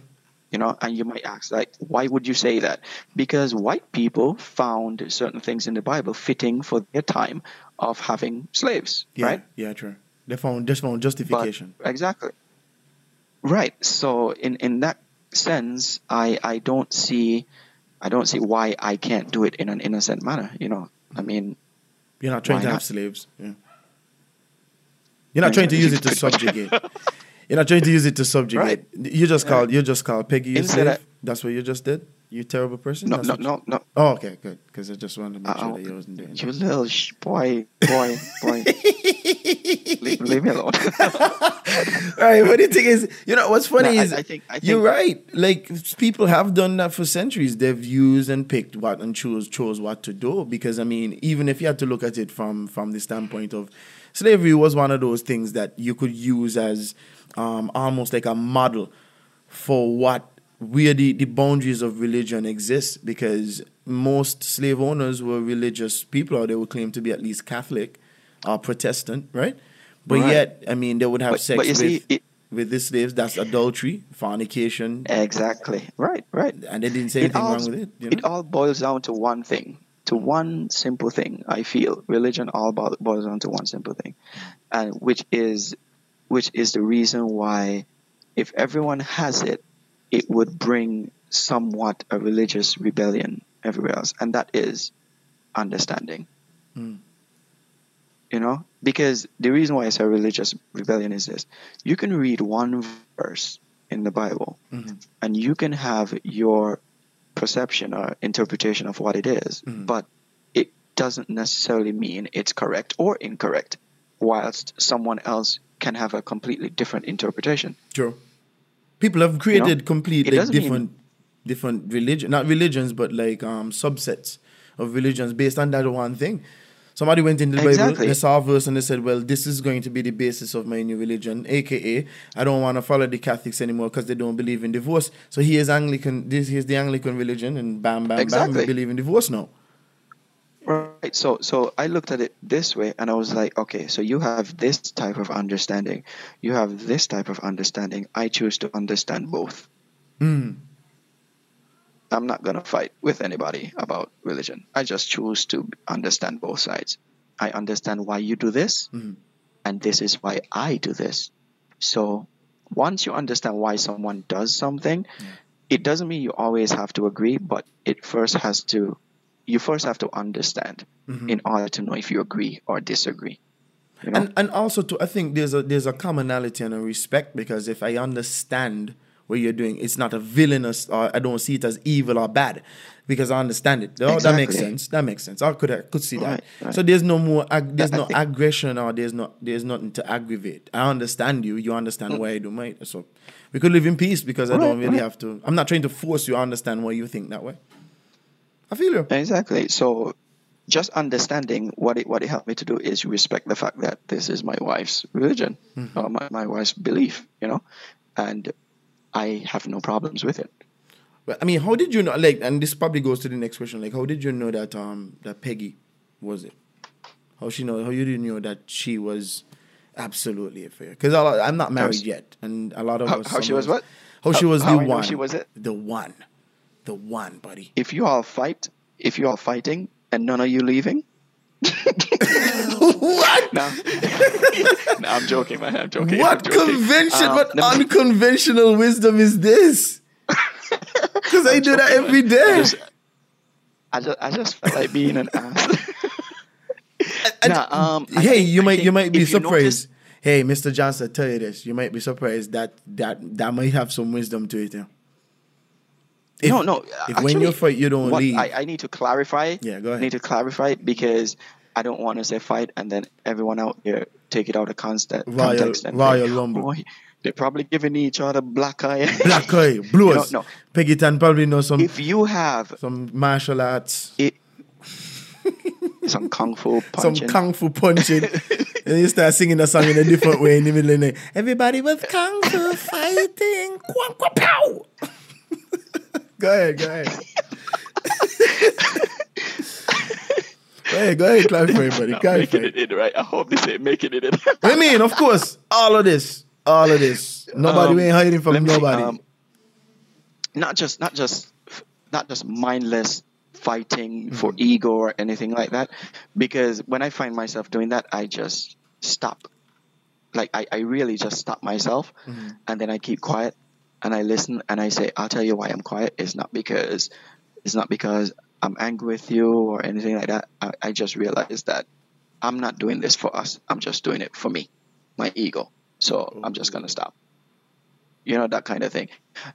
You know, and you might ask, like, why would you say that? Because white people found certain things in the Bible fitting for their time of having slaves, Yeah, right? yeah, true. They found just found But- justification. exactly. Right. So in in that sense, I I don't see I don't see why I can't do it in an innocent manner. You know, I mm-hmm. mean, You're not trying to have not? slaves. Yeah. You're not trying to use it to subjugate. (laughs) You're not trying to use it to subjugate. You just called you just called Peggy You Instead slave. of- That's what you just did. You terrible person. no, That's no, no, no. Oh, okay, good. Because I just wanted to make Uh-oh. that you wasn't doing. You little sh- boy, boy, boy. (laughs) leave, leave me alone. right, but the thing is, you know, what's funny No, I- is I think- I you're right. Like people have done that for centuries. They've used and picked what and chose chose what to do. Because I mean, even if you had to look at it from from the standpoint of slavery, was one of those things that you could use as um, almost like a model for what where the, the boundaries of religion exist because most slave owners were religious people, or they would claim to be at least Catholic or Protestant, right? But Right. yet, I mean, they would have But- sex but with, see, it- with the slaves. That's adultery, fornication, Exactly. Right. Right. and they didn't say It anything all, wrong with it. You it all boils down to one thing, to one simple thing. I feel religion all boils down to one simple thing, and which is, which is the reason why, if everyone has it, it would bring somewhat a religious rebellion everywhere else, and that is understanding. Mm. You know, because the reason why I say religious rebellion is this: you can read one verse in the Bible, Mhm. and you can have your perception or interpretation of what it is, Mhm. but it doesn't necessarily mean it's correct or incorrect, whilst someone else can have a completely different interpretation. True. People have created complete it like doesn't mean- different different religion, not religions, but like um subsets of religions based on that one thing. Somebody went into the Bible, they saw a verse and they said, Well, this is going to be the basis of my new religion, aka I don't want to follow the Catholics anymore because they don't believe in divorce. So here's Anglican this here's the Anglican religion and bam bam bam we believe in divorce now. Right. So so I looked at it this way and I was like, okay, so you have this type of understanding. You have this type of understanding. I choose to understand both. Mm. I'm not going to fight with anybody about religion. I just choose to understand both sides. I understand why you do this, Mhm. and this is why I do this. So once you understand why someone does something, it doesn't mean you always have to agree, but it first has to, you first have to understand Mm-hmm. in order to know if you agree or disagree. You know? And and also too, I think there's a there's a commonality and a respect because if I understand what you're doing, it's not a villainous or I don't see it as evil or bad because I understand it. Oh, that makes sense. That makes sense. I could I could see that. Right, right. So there's no more ag- there's no aggression or there's not there's nothing to aggravate. I understand you. You Mm. understand why I do mine. So we could live in peace because I don't really right. have to. I'm not trying to force you to understand why you think that way. I feel you. Exactly. So just understanding what it what it helped me to do is respect the fact that this is my wife's religion or my, my wife's belief, you know, and I have no problems with it. But I mean, how did you know? Like, and this probably goes to the next question. Like, how did you know that um that Peggy was it? How she know? How you didn't know that she was absolutely a fair? Because I'm not married How's- yet, and a lot of How- us. how she was what? How, she was how the I one. she was it? The one, the one, buddy. If you all fight, if you all fighting and none of you leaving, what? no, no, I'm joking, man. I'm joking. What I'm joking. convention? Um, what me- unconventional wisdom is this? (laughs) Because I do that joking, every man. day. I just, I just, I just felt like being an ass. (laughs) (laughs) Nah, um, hey, you might you might be surprised. hey, Mr. Johnson, I tell you this. You might be surprised that that that might have some wisdom to it. Yeah. If- no, no. If actually, when you fight, you don't leave. I, I need to clarify. Yeah, go ahead. I need to clarify it because I don't want to say fight and then everyone out there take it out of Royal- context. And Royal think, Rumble. "Oh, they're probably giving each other black eye. (laughs) Black eye, blue know, no. Peggy Tan probably knows some If you have some martial arts, it, some kung fu (laughs) punching, some kung fu punching. (laughs) and you start singing a song in a different way in the middle of the night. Everybody was kung fu fighting. Quack, quack, pow. Go ahead, go ahead. go ahead, go ahead, clarify, buddy. Not making Clarify. it in, right? I hope this ain't making it in. (laughs) I mean, of course, all of this, all of this. Nobody Um, ain't hiding from let me see, nobody. um, not just not just not just mindless fighting for Mm-hmm. ego or anything like that because when i find myself doing that i just stop like i, I really just stop myself Mm-hmm. and then i keep quiet and i listen and i say i'll tell you why i'm quiet. It's not because it's not because i'm angry with you or anything like that. I, I just realized that i'm not doing this for us. I'm just doing it for me my ego. So i'm just gonna stop. You know that kind of thing.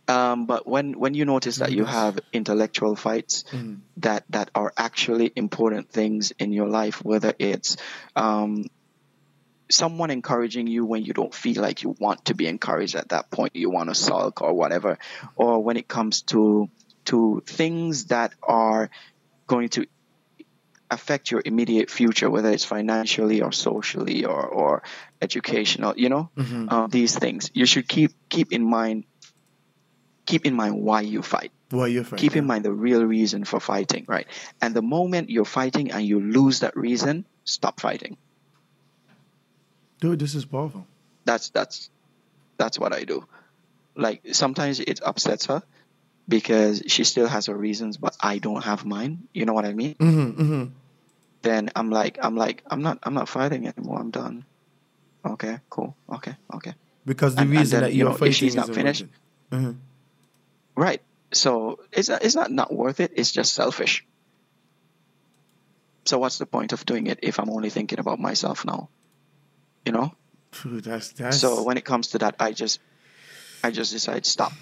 Um, but when when you notice that you have intellectual fights Mhm. that that are actually important things in your life whether it's um, someone encouraging you when you don't feel like you want to be encouraged at that point you want to sulk or whatever or when it comes to to things that are going to affect your immediate future whether it's financially or socially or or educational you know Mhm. uh, these things you should keep keep in mind keep in mind why you fight. Why you fight. Keep in mind the real reason for fighting, right? And the moment you're fighting and you lose that reason, stop fighting. Dude, this is powerful. That's that's that's what I do. Like sometimes it upsets her because she still has her reasons, but I don't have mine. You know what I mean? Mm-hmm, mm-hmm. Then I'm like, I'm like, I'm not, I'm not fighting anymore. I'm done. Okay, cool. Okay, okay. Because the And- and reason then, that you you're know, if she's not finished- Mm-hmm. Right. So it's not, it's not not worth it. It's just selfish. So what's the point of doing it if I'm only thinking about myself now? You know. Dude, that's that's So when it comes to that, I just, I just decide stop,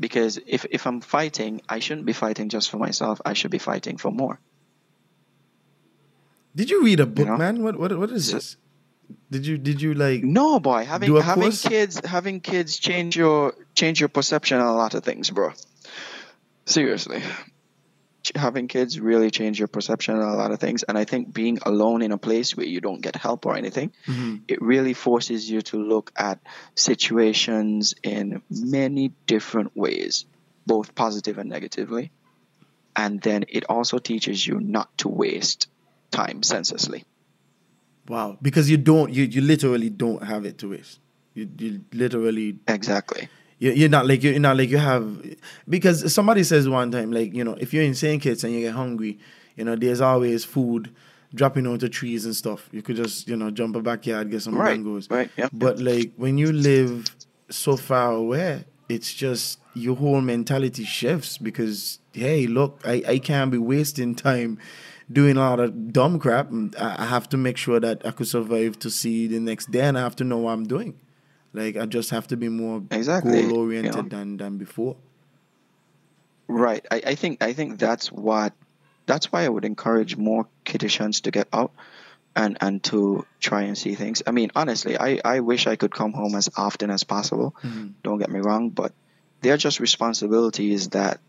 because if if I'm fighting, I shouldn't be fighting just for myself. I should be fighting for more. Did you read a book, know? man? What what what is So- this? Did you did you like No, boy, having having course? kids, having kids change your change your perception on a lot of things, bro. Seriously, having kids really change your perception on a lot of things, and I think being alone in a place where you don't get help or anything, Mm-hmm. it really forces you to look at situations in many different ways, both positive and negatively, and then it also teaches you not to waste time senselessly. wow? Because you don't you you literally don't have it to waste. You you literally Exactly. You- you're not like you're not like you have because somebody says one time like you know if you're in St. Kitts and you get hungry, you know there's always food dropping onto trees and stuff. You could just you know jump a backyard get some Right. mangoes. Right. Yeah. But like when you live so far away, it's just your whole mentality shifts because hey, look, I, I can't be wasting time doing a lot of dumb crap. I have to make sure that I could survive to see the next day, and I have to know what I'm doing. Like I just have to be more Exactly, goal oriented know. than than before. Right. I, I think I think that's what that's why I would encourage more Kittitians to get out and and to try and see things. I mean, honestly, I, I wish I could come home as often as possible. Don't get me wrong, but they're just responsibilities that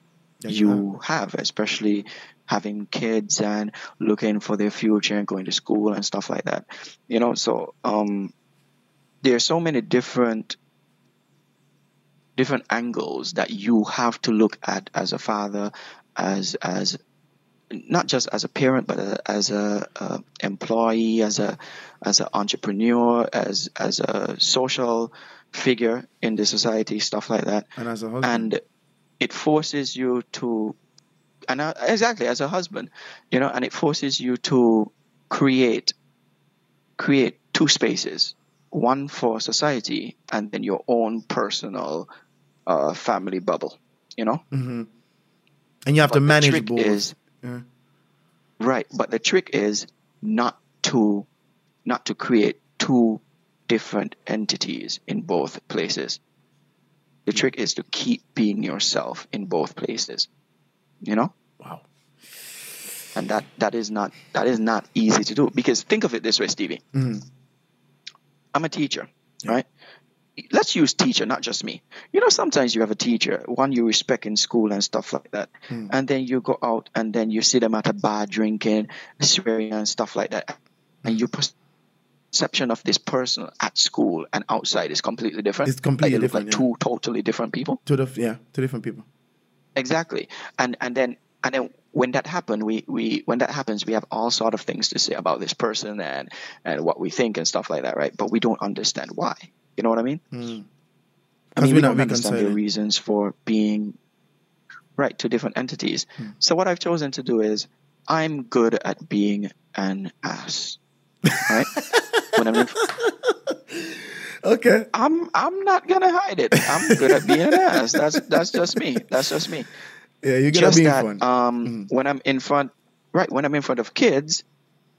you have, especially having kids and looking for their future and going to school and stuff like that. You know, so um there are so many different different angles that you have to look at as a father, as as not just as a parent, but as a, employee, as a as an entrepreneur, as as a social figure in the society, stuff like that. And as a husband, And it forces you to, and uh, exactly as a husband, you know, and it forces you to create create two spaces, one for society, and then your own personal uh, family bubble. You know. and you have to But the manage trick both. is Yeah. right, but the trick is not to not to create two different entities in both places. The trick is to keep being yourself in both places. You know? Wow. And that that is not that is not easy to do because think of it this way, Stevie. Mhm. I'm a teacher, right? Let's use teacher, not just me. You know, sometimes you have a teacher, one you respect in school and stuff like that, hmm. and then you go out and then you see them at a bar drinking, swearing and stuff like that, and hmm. your perception of this person at school and outside is completely different. It's completely like different, Like two totally different people. To the yeah, two different people. Exactly. And and then and then when that happened, we, we when that happens, we have all sort of things to say about this person and and what we think and stuff like that, right? But we don't understand why. You know what I mean? I mean, we're we don't understand the reasons for being right to different entities. So what I've chosen to do is I'm good at being an ass. Right? (laughs) when I'm in, Okay. I'm I'm not gonna hide it. I'm good at being an ass. That's that's just me. That's just me. Yeah, you gotta just be that fun. um when I'm in front right when I'm in front of kids,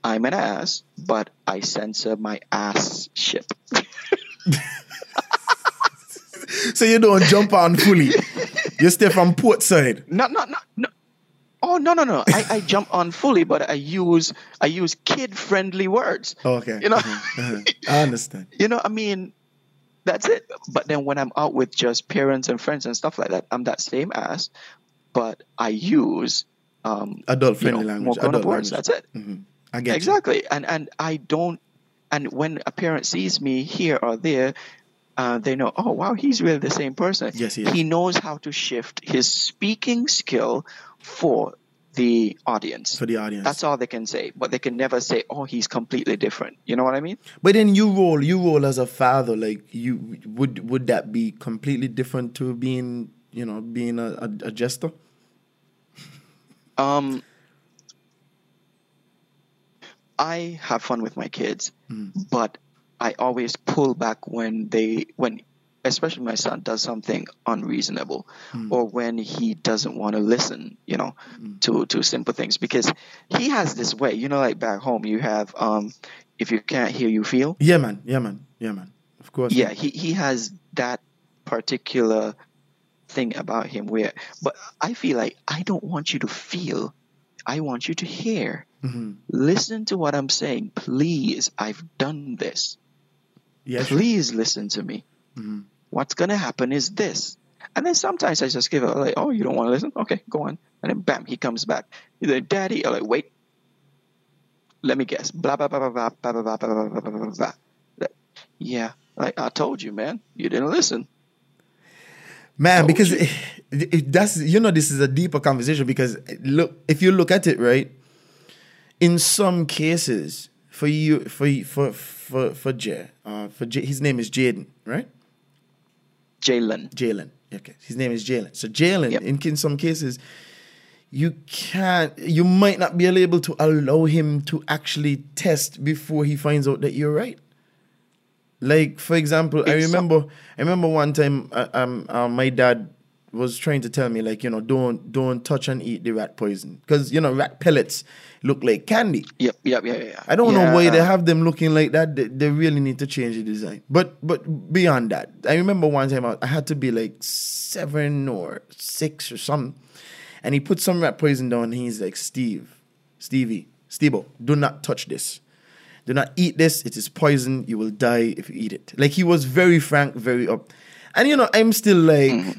I'm an ass, but I censor my ass ship. (laughs) so you don't jump on fully. (laughs) you stay from port side. Not not not no. Oh no no no! I, I jump on fully, but I use I use kid friendly words. Okay. You know, Uh-huh. I understand. (laughs) you know. I mean, that's it. But then when I'm out with just parents and friends and stuff like that, I'm that same ass, but I use um, Adult you know, language. more Adult words. language. That's it. Mhm. I get you. exactly and and i don't and when a parent sees me here or there uh, they know, oh wow, he's really the same person. Yes, he is. He knows how to shift his speaking skill for the audience. For the audience. That's all they can say, but they can never say, "Oh, he's completely different." You know what I mean? But then you role, you roll as a father. Like you would, would that be completely different to being, you know, being a, a, a jester? Um, I have fun with my kids, but I always pull back when they when especially my son does something unreasonable or when he doesn't want to listen, you know, to to simple things because he has this way, you know, like back home you have um if you can't hear you feel. Yeah, man. Yeah, man. Yeah, man. Of course. Yeah, he he has that particular thing about him where but I feel like I don't want you to feel. I want you to hear. Listen to what I'm saying. Please, I've done this. Sure. Please listen to me. What's gonna happen is this. And then sometimes I just give it like, oh, you don't want to listen? Okay, go on. And then bam, he comes back. He's like, Daddy, I'm like, wait. Let me guess. Blah blah blah blah blah blah blah blah blah blah blah. Yeah, like I told you, man. You didn't listen. Man Told because it, it, that's you know this is a deeper conversation because look if you look at it right in some cases for you for for for for Jay uh for Jay, his name is Jaden right? Jalen. Jalen. Okay. His name is Jalen. So Jalen Yep. in, in some cases you can't you might not be able to allow him to actually test before he finds out that you're right like for example i It's so- remember i remember one time uh, um uh, my dad was trying to tell me like you know don't don't touch and eat the rat poison. Because you know rat pellets look like candy. Yep, yep, yeah, yeah. yeah. i don't know why they have them looking like that. They, they really need to change the design. But but beyond that i remember one time i, I had to be like seven or six or something and he put some rat poison down and he's like steve stevie steve do not touch this do not eat this. It is poison. You will die if you eat it. Like he was very frank, very up. And you know, I'm still like, mm-hmm.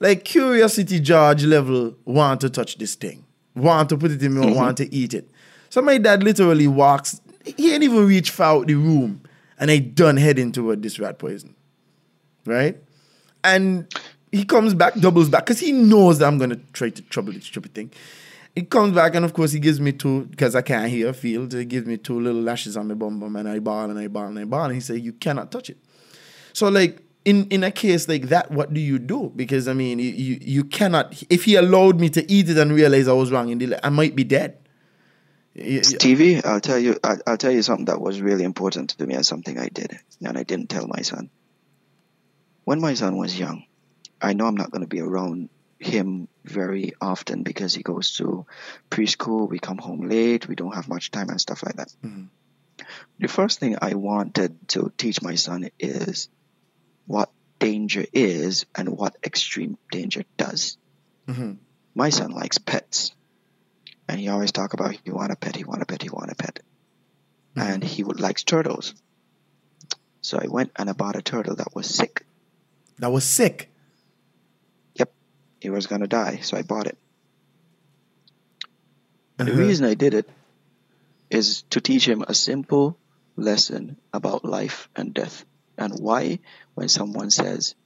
like curiosity George level, want to touch this thing, want to put it in me, mm-hmm. want to eat it. So my dad literally walks. He ain't even reach far out the room, and I done heading toward this rat poison, right? And he comes back, doubles back, because he knows that I'm gonna try to trouble this stupid thing. He comes back and of course he gives me two because I can't hear feel. He gives me two little lashes on my bum bum and I ball and I ball and I ball and he said you cannot touch it. So like in in a case like that, what do you do? Because I mean you you, you cannot. If he allowed me to eat it and realize I was wrong, in the, I might be dead. Y- TV, I'll tell you, I'll, I'll tell you something that was really important to me and something I did, and I didn't tell my son. When my son was young, I know I'm not going to be around him very often because he goes to preschool. We come home late. We don't have much time and stuff like that. The first thing I wanted to teach my son is what danger is and what extreme danger does. Mm-hmm. My son likes pets and he always talk about he want a pet, he want a pet, he want a pet, and he would likes turtles. So I went and I bought a turtle that was sick. That was sick. He was gonna die, so I bought it. And Uh-huh. the reason I did it is to teach him a simple lesson about life and death, and why when someone says,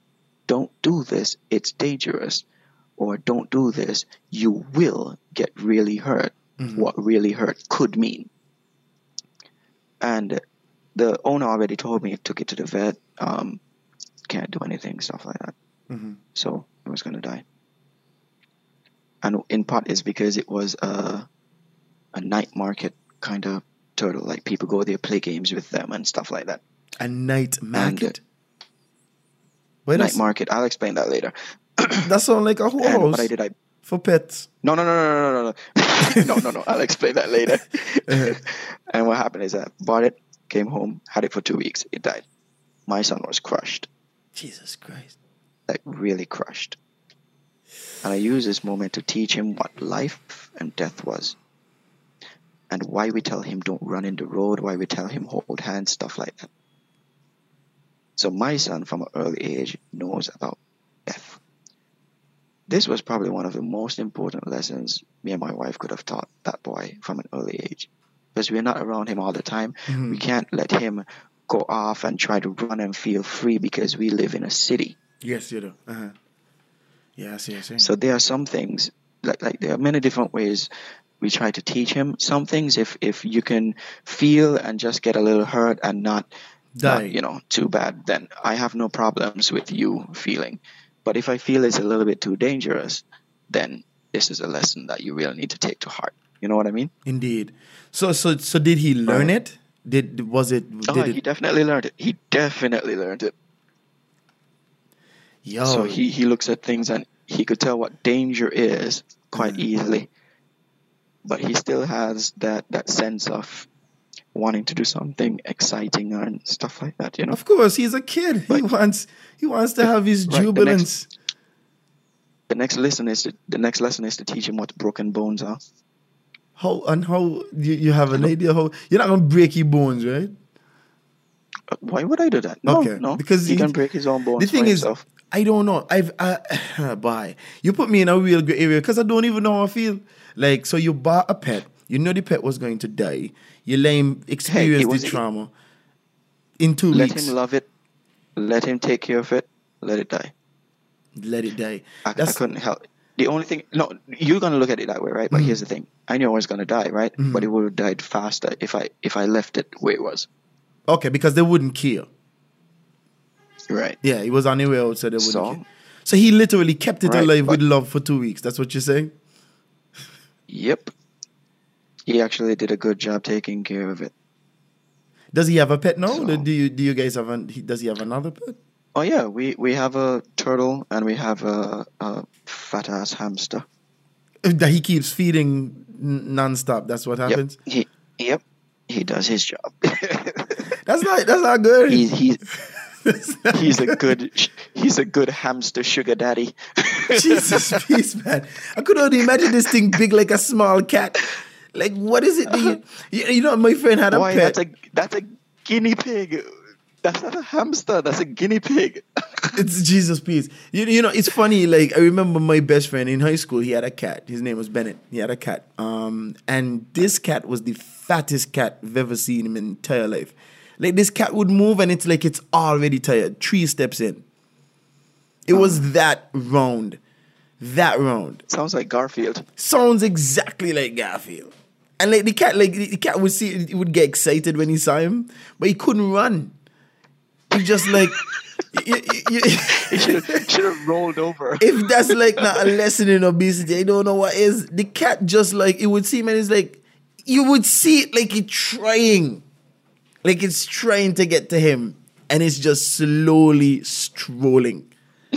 "Don't do this, it's dangerous," or "Don't do this, you will get really hurt," what really hurt could mean. And the owner already told me, took it to the vet, um, can't do anything, stuff like that. So it was gonna die. And in part is because it was a a night market kind of turtle. Like people go there, play games with them and stuff like that. A night And, uh, market. Wait, night that's, market. I'll explain that later. (coughs) that sound like a (coughs) And what I did, I for pets. no no no no no no no no (laughs) no no. I'll explain that later. (laughs) (laughs) and what happened is I bought it, came home, had it for two weeks, it died. My son was crushed, Jesus Christ. like really crushed. And I used this moment to teach him what life and death was. And why we tell him don't run in the road, why we tell him hold hands, stuff like that. So my son from an early age knows about death. This was probably one of the most important lessons me and my wife could have taught that boy from an early age. Because we're not around him all the time. We can't let him go off and try to run and feel free because we live in a city. Yes, you do. Uh-huh. Yeah, I see. I see. So there are some things like like there are many different ways we try to teach him. Some things if if you can feel and just get a little hurt and not Die. not, you know too bad, then I have no problems with you feeling. But if I feel it's a little bit too dangerous, then this is a lesson that you really need to take to heart. You know what I mean? Indeed. So so so did he learn oh. it? Did was it Oh, did he definitely learned it. He definitely learned it. Yo So he, he looks at things and he could tell what danger is quite Mm-hmm. easily. But he still has that, that sense of wanting to do something exciting and stuff like that, you know? Of course, he's a kid. He wants he wants to have his (laughs) Right, the next- jubilance. The next lesson is to, the next lesson is to teach him what broken bones are. How and how you, you have an idea how you're not gonna break your bones, right? Uh, Why would I do that? No, Okay, no. because he he- can break his own bones. the thing is, himself. I don't know. I've uh, (sighs) bye. You put me in a real gray area because I don't even know how I feel. Like, so you bought a pet. You know the pet was going to die. You let him experience was- the trauma in two let weeks. him love it. Let him take care of it. Let it die. let it die. I, I couldn't help. The only thing, no, you're gonna look at it that way, right? But here's the thing: I knew I was gonna die, right? But it would have died faster if I if I left it where it was. okay because they wouldn't kill. Right. Yeah, he was on the way out, so they wouldn't So? So he literally kept it Right, alive with love for two weeks. That's what you're saying? Yep. He actually did a good job taking care of it. Does he have a pet now? So- Do you do you guys have an, does he have another pet? Oh yeah, we we have a turtle and we have a, a fat ass hamster. (laughs) That he keeps feeding nonstop. That's what happens. Yep. He yep. He does his job. (laughs) That's not that's not good. he, he (laughs) he's a good he's a good hamster sugar daddy. (laughs) Jesus, peace, man. I could only imagine this thing big like a small cat. Like, what is it? you, you, know, my friend had a Boy, pet. that's a that's a guinea pig. That's not a hamster. That's a guinea pig. (laughs) It's Jesus, peace. You, you know, it's funny. Like, I remember my best friend in high school. He had a cat. His name was Bennett. He had a cat. Um, and this cat was the fattest cat I've ever seen in my entire life. Like, this cat would move, and it's like it's already tired. Three steps in. It was hmm. that round, that round. Sounds like Garfield. sounds exactly like Garfield. And like the cat, like the cat would see, it would get excited when he saw him, but he couldn't run. He just like, you- you- you- He should should have rolled over. if that's like not a lesson in obesity, I don't know what is. The cat just like it would seem, and it's like you would see it like it's trying, like it's trying to get to him, and it's just slowly strolling. (laughs)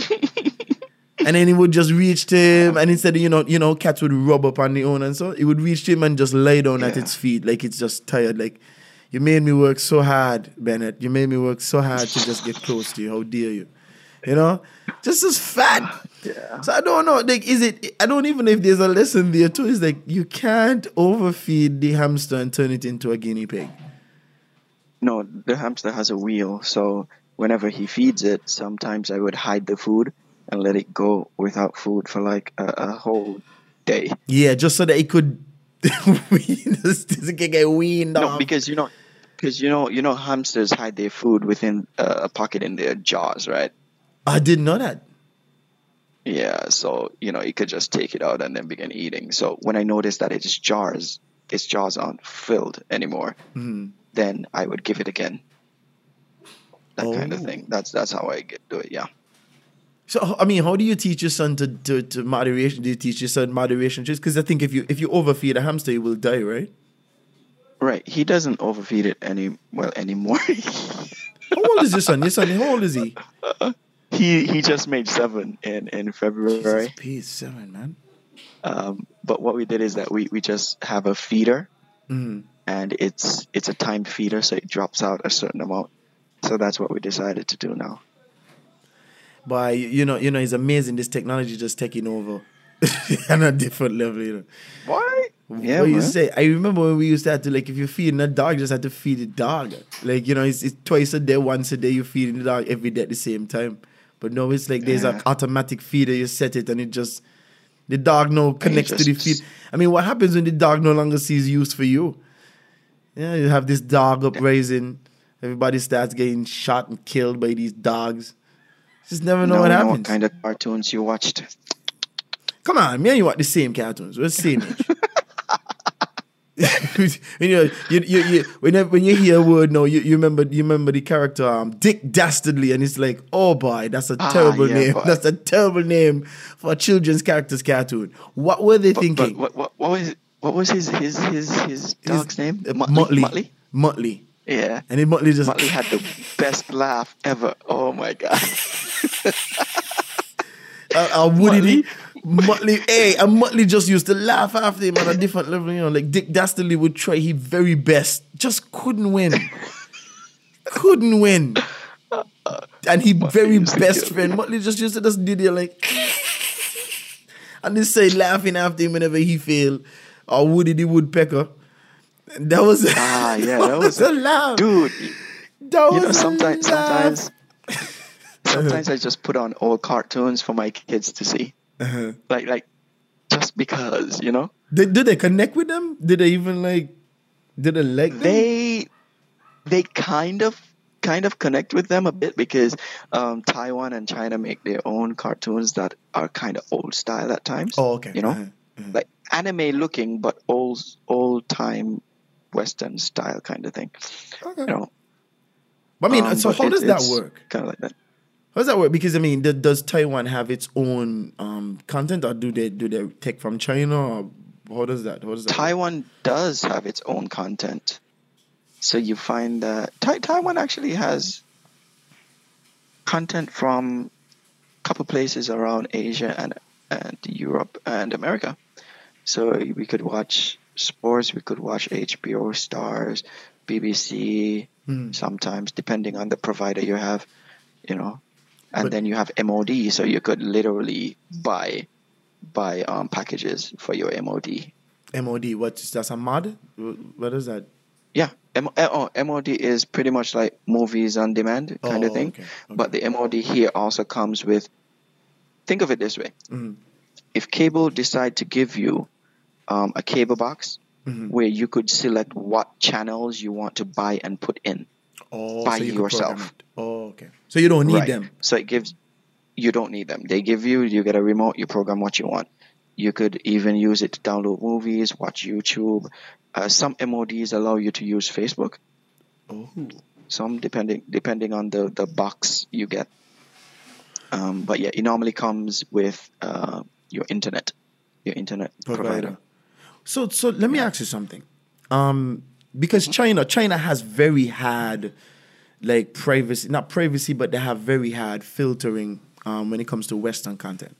and then he would just reach to him, and instead of you know, you know, cats would rub up on the owner, and so it would reach to him and just lay down at its feet, like it's just tired. Like you made me work so hard, Bennett. You made me work so hard to just get close to you. How dare you? You know, just as fat. Yeah. So I don't know. Like, is it? I don't even know if there's a lesson there too. It's like you can't overfeed the hamster and turn it into a guinea pig. No, the hamster has a wheel, so whenever he feeds it, sometimes I would hide the food and let it go without food for like a, a whole day. Yeah, just so that it could. (laughs) get weaned No, off. because you know, because you know, you know, hamsters hide their food within a pocket in their jaws, right? I didn't know that. Yeah, so you know, you could just take it out and then begin eating. So when I noticed that its jars, its jaws aren't filled anymore, mm-hmm. Then I would give it again. That kind of Oh. thing. That's that's how I get do it. Yeah. So I mean, how do you teach your son to, to, to moderation? Do you teach your son moderation? Just because I think if you if you overfeed a hamster, he will die, right? Right. He doesn't overfeed it any well anymore. (laughs) How old is your son? Your son, how old is he? he he just made seven in in February. Jesus, peace, seven, man. Um, but what we did is that we we just have a feeder, Mhm. And it's it's a timed feeder, so it drops out a certain amount. So that's what we decided to do now. But you know, you know, it's amazing. This technology just taking over (laughs) on a different level. You know. Why? Yeah, what you say? I remember when we used to have to like if you're feeding a dog, you just have to feed the dog. Like you know, it's, it's twice a day, once a day. You're feeding the dog every day at the same time. But no, it's like there's an automatic feeder. You set it and it just the dog now connects to the feed. I mean, what happens when the dog no longer sees use for you? Yeah, you have this dog uprising, Everybody starts getting shot and killed by these dogs. Just never know no, what know happens. what kind of cartoons you watched? Come on, me and you watch the same cartoons. We're the same age. (laughs) (laughs) you know, you, you, you, whenever, when you hear a word no, you, you remember you remember the character um, Dick Dastardly, and it's like, oh boy, that's a Ah, terrible yeah, name. (laughs) That's a terrible name for a children's characters cartoon. What were they But, thinking? but what, what, what was what was his his his his dog's name? Uh, Muttley. Muttley. Muttley. Yeah. And then Muttley just Muttley had the best laugh ever. Oh my god. (laughs) uh, uh, Woody Muttley, hey, and Muttley just used to laugh after him on a different level. You know, like Dick Dastardly would try his very best, just couldn't win. couldn't win. And he very best friend, Muttley just used to just do the like, (laughs) and they say laughing after him whenever he failed. Or Woody the Woodpecker. That was Ah, yeah, that was (laughs) a laugh, Dude, That you was know a sometimes sometimes (laughs) sometimes I just put on old cartoons for my kids to see. Uh-huh. Like like just because, you know? Did, did they connect with them? Did they even like? Did they like them? They they kind of kind of connect with them a bit because um, Taiwan and China make their own cartoons that are kind of old style at times. Oh, okay. You know, Uh-huh. like anime looking, but old old time Western style kind of thing. Okay. You know, I mean, um, so how it- does that work? Kind of like that. How does that work? Because I mean, th- does Taiwan have its own um, content, or do they do they take from China, or how does that? How does that? work? Taiwan does have its own content. So you find that Tai Taiwan actually has content from a couple places around Asia and and Europe and America. So we could watch sports, we could watch HBO, Stars, BBC, Hmm. sometimes depending on the provider you have, you know. And But- then you have MOD, so you could literally buy buy um, packages for your MOD. MOD. What's that's a mod? What is that? Yeah, M- uh, oh, MOD is pretty much like movies on demand kind Oh, of thing. okay, okay. But the MOD here also comes with. Think of it this way: Mhm. if cable decide to give you um, a cable box Mhm. where you could select what channels you want to buy and put in, Oh, by so you yourself. Oh, okay. So you don't need Right. them. So it gives. You don't need them. They give you. You get a remote. You program what you want. You could even use it to download movies, watch YouTube. Uh, some MODs allow you to use Facebook. Oh, some depending depending on the the box you get. Um, but yeah, it normally comes with uh, your internet, your internet provider. provider. So so let me ask you something. Um, because China China has very hard like privacy, not privacy, but they have very hard filtering um, when it comes to Western content.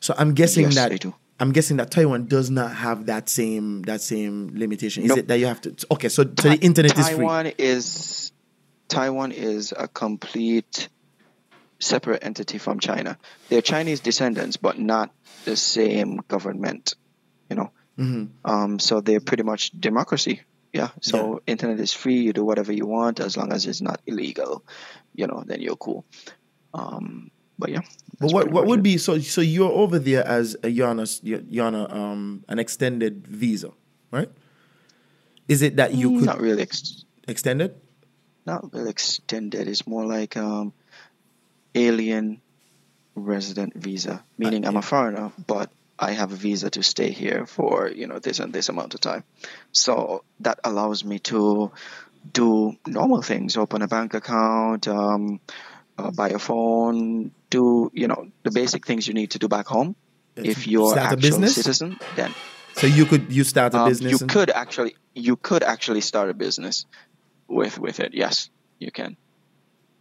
So I'm guessing Yes, that they do. I'm guessing that Taiwan does not have that same that same limitation. Is Nope. it that you have to? Okay, so, so the internet is free. Taiwan is Taiwan is a complete separate entity from China. They're Chinese descendants, but not the same government. You know, Mhm. um, so they're pretty much democracy. Yeah. So internet is free. You do whatever you want as long as it's not illegal. You know, then you're cool. Um, but yeah. But what what would it. be so so you're over there as a you're on a, you're on a, um an extended visa, right? Is it that you could not really ex- extend it? not really extended. It's more like um, alien resident visa, meaning I'm a foreigner, but I have a visa to stay here for you know this and this amount of time. So that allows me to do normal things: open a bank account, um, uh, buy a phone, do you know the basic things you need to do back home. If you're Start a actual business? citizen, then So you could you start a um, business? you and- could actually you could actually start a business with with it. Yes, you can.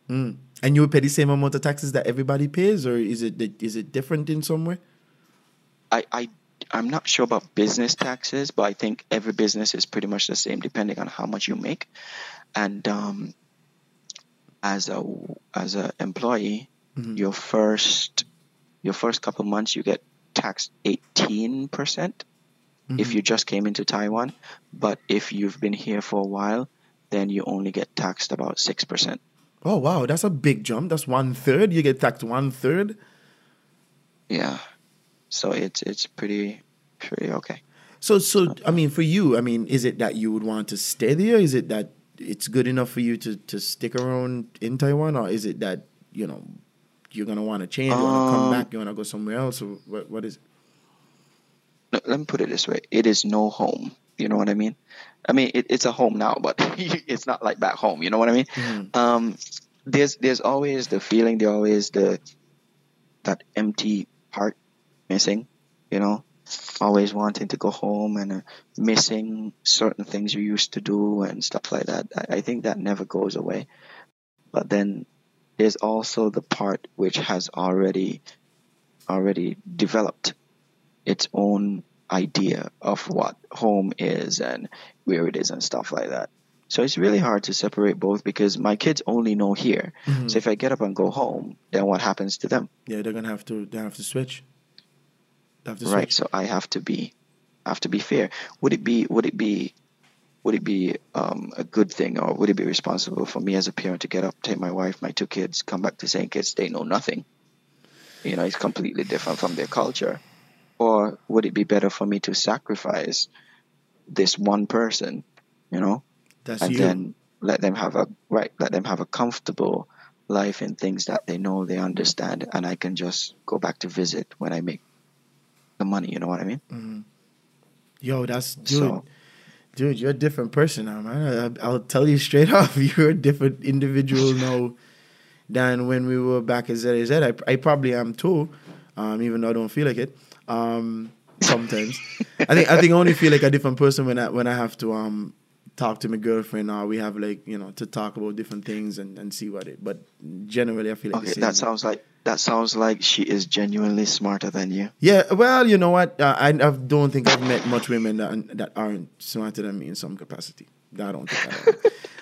Mm. and you would pay the same amount of taxes that everybody pays, or is it is it different in some way? I, I I'm not sure about business taxes, but I think every business is pretty much the same depending on how much you make. And um, as a as a employee, Mm-hmm. your first your first couple months you get taxed 18% Mm-hmm. if you just came into Taiwan, but if you've been here for a while, then you only get taxed about 6%. Oh wow, that's a big jump. That's one third. You get taxed one third. Yeah. So it's it's pretty pretty okay. So so I mean, for you, I mean, is it that you would want to stay there? Is it that it's good enough for you to to stick around in Taiwan, or is it that you know you're gonna want to change, you want to come Um, back, you want to go somewhere else, or what? What is? It? Let me put it this way: it is no home. You know what I mean? I mean, it, it's a home now, but (laughs) it's not like back home. You know what I mean? Mhm. Um, there's there's always the feeling, there always the that empty part missing. You know, always wanting to go home and uh, missing certain things you used to do and stuff like that. I, I think that never goes away. But then there's also the part which has already already developed its own idea of what home is and where it is and stuff like that. So it's really hard to separate both because my kids only know here. Mhm. So if I get up and go home, then what happens to them? Yeah, they're gonna have to. They have to switch. They have to right. So I have to be have to be fair. Would it be would it be would it be um, a good thing or would it be responsible for me as a parent to get up, take my wife, my two kids, come back to St. Kitts, they know nothing. You know, it's completely different from their culture. Or would it be better for me to sacrifice this one person, you know, That's and you. then let them have a right, let them have a comfortable life in things that they know they understand, and I can just go back to visit when I make the money. You know what I mean? Mm-hmm. Yo, that's dude. So- Dude, you're a different person now, man. I, I'll tell you straight (laughs) off, you're a different individual (laughs) now than when we were back at ZIZ. I, I probably am too, um, even though I don't feel like it. Um, sometimes, I think I think I only feel like a different person when I when I have to um talk to my girlfriend or we have like you know to talk about different things and, and see what it. But generally, I feel like Okay, that sounds like that sounds like she is genuinely smarter than you. Yeah, well, you know what? Uh, I, I don't think I've met much women that that aren't smarter than me in some capacity. I don't think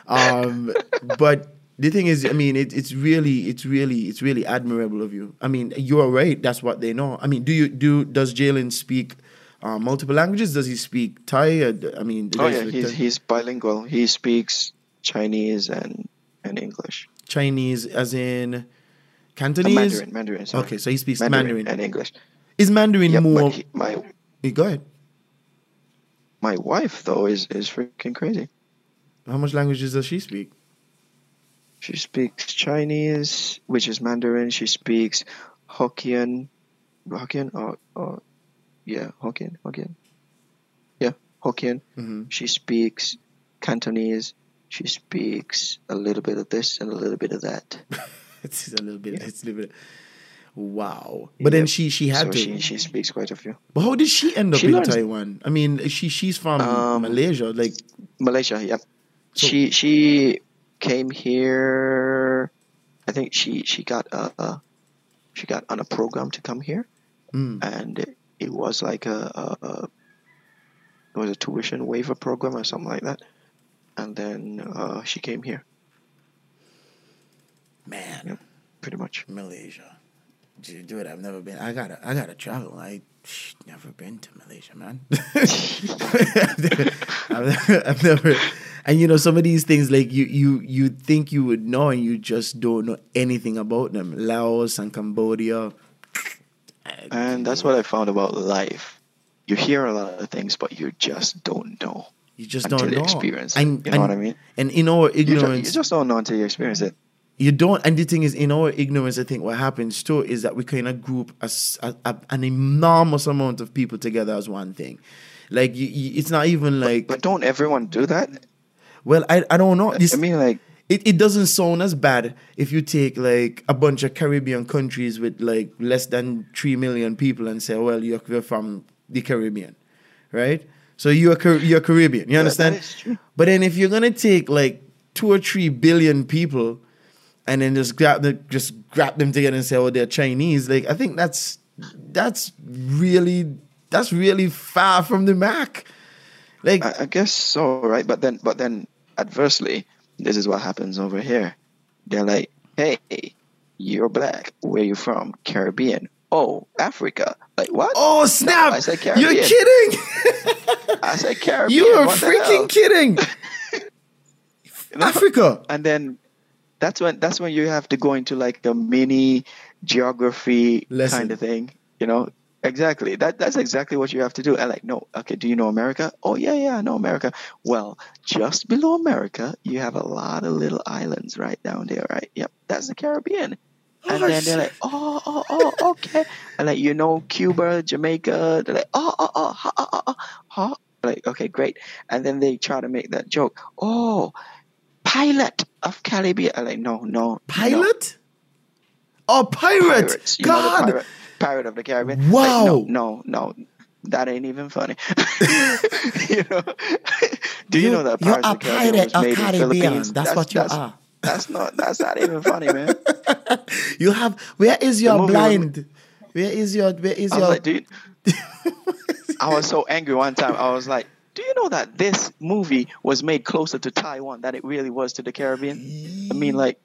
I am. (laughs) um, but the thing is, I mean, it, it's really, it's really, it's really admirable of you. I mean, you're right. That's what they know. I mean, do you do? Does Jalen speak uh, multiple languages? Does he speak Thai? Or, I mean, Oh yeah, he's he's bilingual. He speaks Chinese and and English. Chinese, as in Uh, Cantonese. Mandarin, Mandarin. Sorry. Okay, so he speaks Mandarin. and English. Is Mandarin Yeah, more? he, my Go ahead. my wife though is is freaking crazy. How much languages does she speak? She speaks Chinese, which is Mandarin. She speaks Hokkien, Hokkien or or yeah, Hokkien, Hokkien. Yeah, Hokkien. hmm She speaks Cantonese. She speaks a little bit of this and a little bit of that. (laughs) It's a little bit. It's a little bit. Wow. But then she she had so to. she she speaks quite a few. but how did she end up She in learns- Taiwan? I mean, she she's from Um, Malaysia. Like, Malaysia, yep. So- she she came here. I think she she got a, a she got on a program to come here, mm, and it, it was like a, a, a it was a tuition waiver program or something like that, and then uh, she came here, man, Yep. pretty much. Malaysia. Dude, dude, I've never been. I gotta I gotta travel. I psh, never been to Malaysia, man. (laughs) (laughs) I've, never, I've never. And you know, some of these things, like you, you, you think you would know, and you just don't know anything about them. Laos and Cambodia. And that's what I found about life. You hear a lot of things, but you just don't know You just until don't you know. experience it. And, you know and, what I mean? And in our You, ju- ignorance, you just don't know until you experience it. You don't, and the thing is, in our ignorance, I think what happens too is that we kind of group a a a an enormous amount of people together as one thing. Like you, you, it's not even like, But don't everyone do that? well, I, I don't know. This, I mean, like, it, it doesn't sound as bad if you take like a bunch of Caribbean countries with like less than three million people and say, well, you're, you're from the Caribbean, right? So you're you're Caribbean. You that understand? is true. But then if you're gonna take like two or three billion people and then just grab the just grab them together and say, oh, they're Chinese, like I think that's that's really that's really far from the mark. Like I, I guess so, right? But then, but then, adversely, this is what happens over here. They're like, "Hey, you're black. Where you from? Caribbean. Oh, Africa. Like what? Oh snap! I said Caribbean. You're kidding! (laughs) (laughs) I said Caribbean. The hell? freaking kidding! (laughs) You? Africa. And then that's when that's when you have to go into like a mini geography Lesson. kind of thing. You know, Exactly. That that's exactly what you have to do. And like, no, okay, do you know America? Oh yeah, yeah, I know America. Well, just below America, you have a lot of little islands right down there, right? Yep, that's the Caribbean. And Oh, then they're like, oh, oh, oh, okay. And like, you know, Cuba, Jamaica, they're like, oh, oh, oh, ha, ha, ha, ha, ha. Like, okay, great. And then they try to make that joke. Oh, pilot of Caribbean. I'm uh, like, no, no. no. Pilot? Oh, pirate! Pirates. You know the God! pirate, pirate of the Caribbean. Wow. Like, no, no, no. That ain't even funny. (laughs) you know? (laughs) Do you, You- know that you're Pirates a of the Caribbean pirate was of made in Caribbean. Philippines? That's what you that's, are. That's not. That's not even funny, man. (laughs) You have. Where is your blind? Where is your? Where is I your? like, dude. I was so angry one time. I was like, "Do you know that this movie was made closer to Taiwan than it really was to the Caribbean? I mean, like,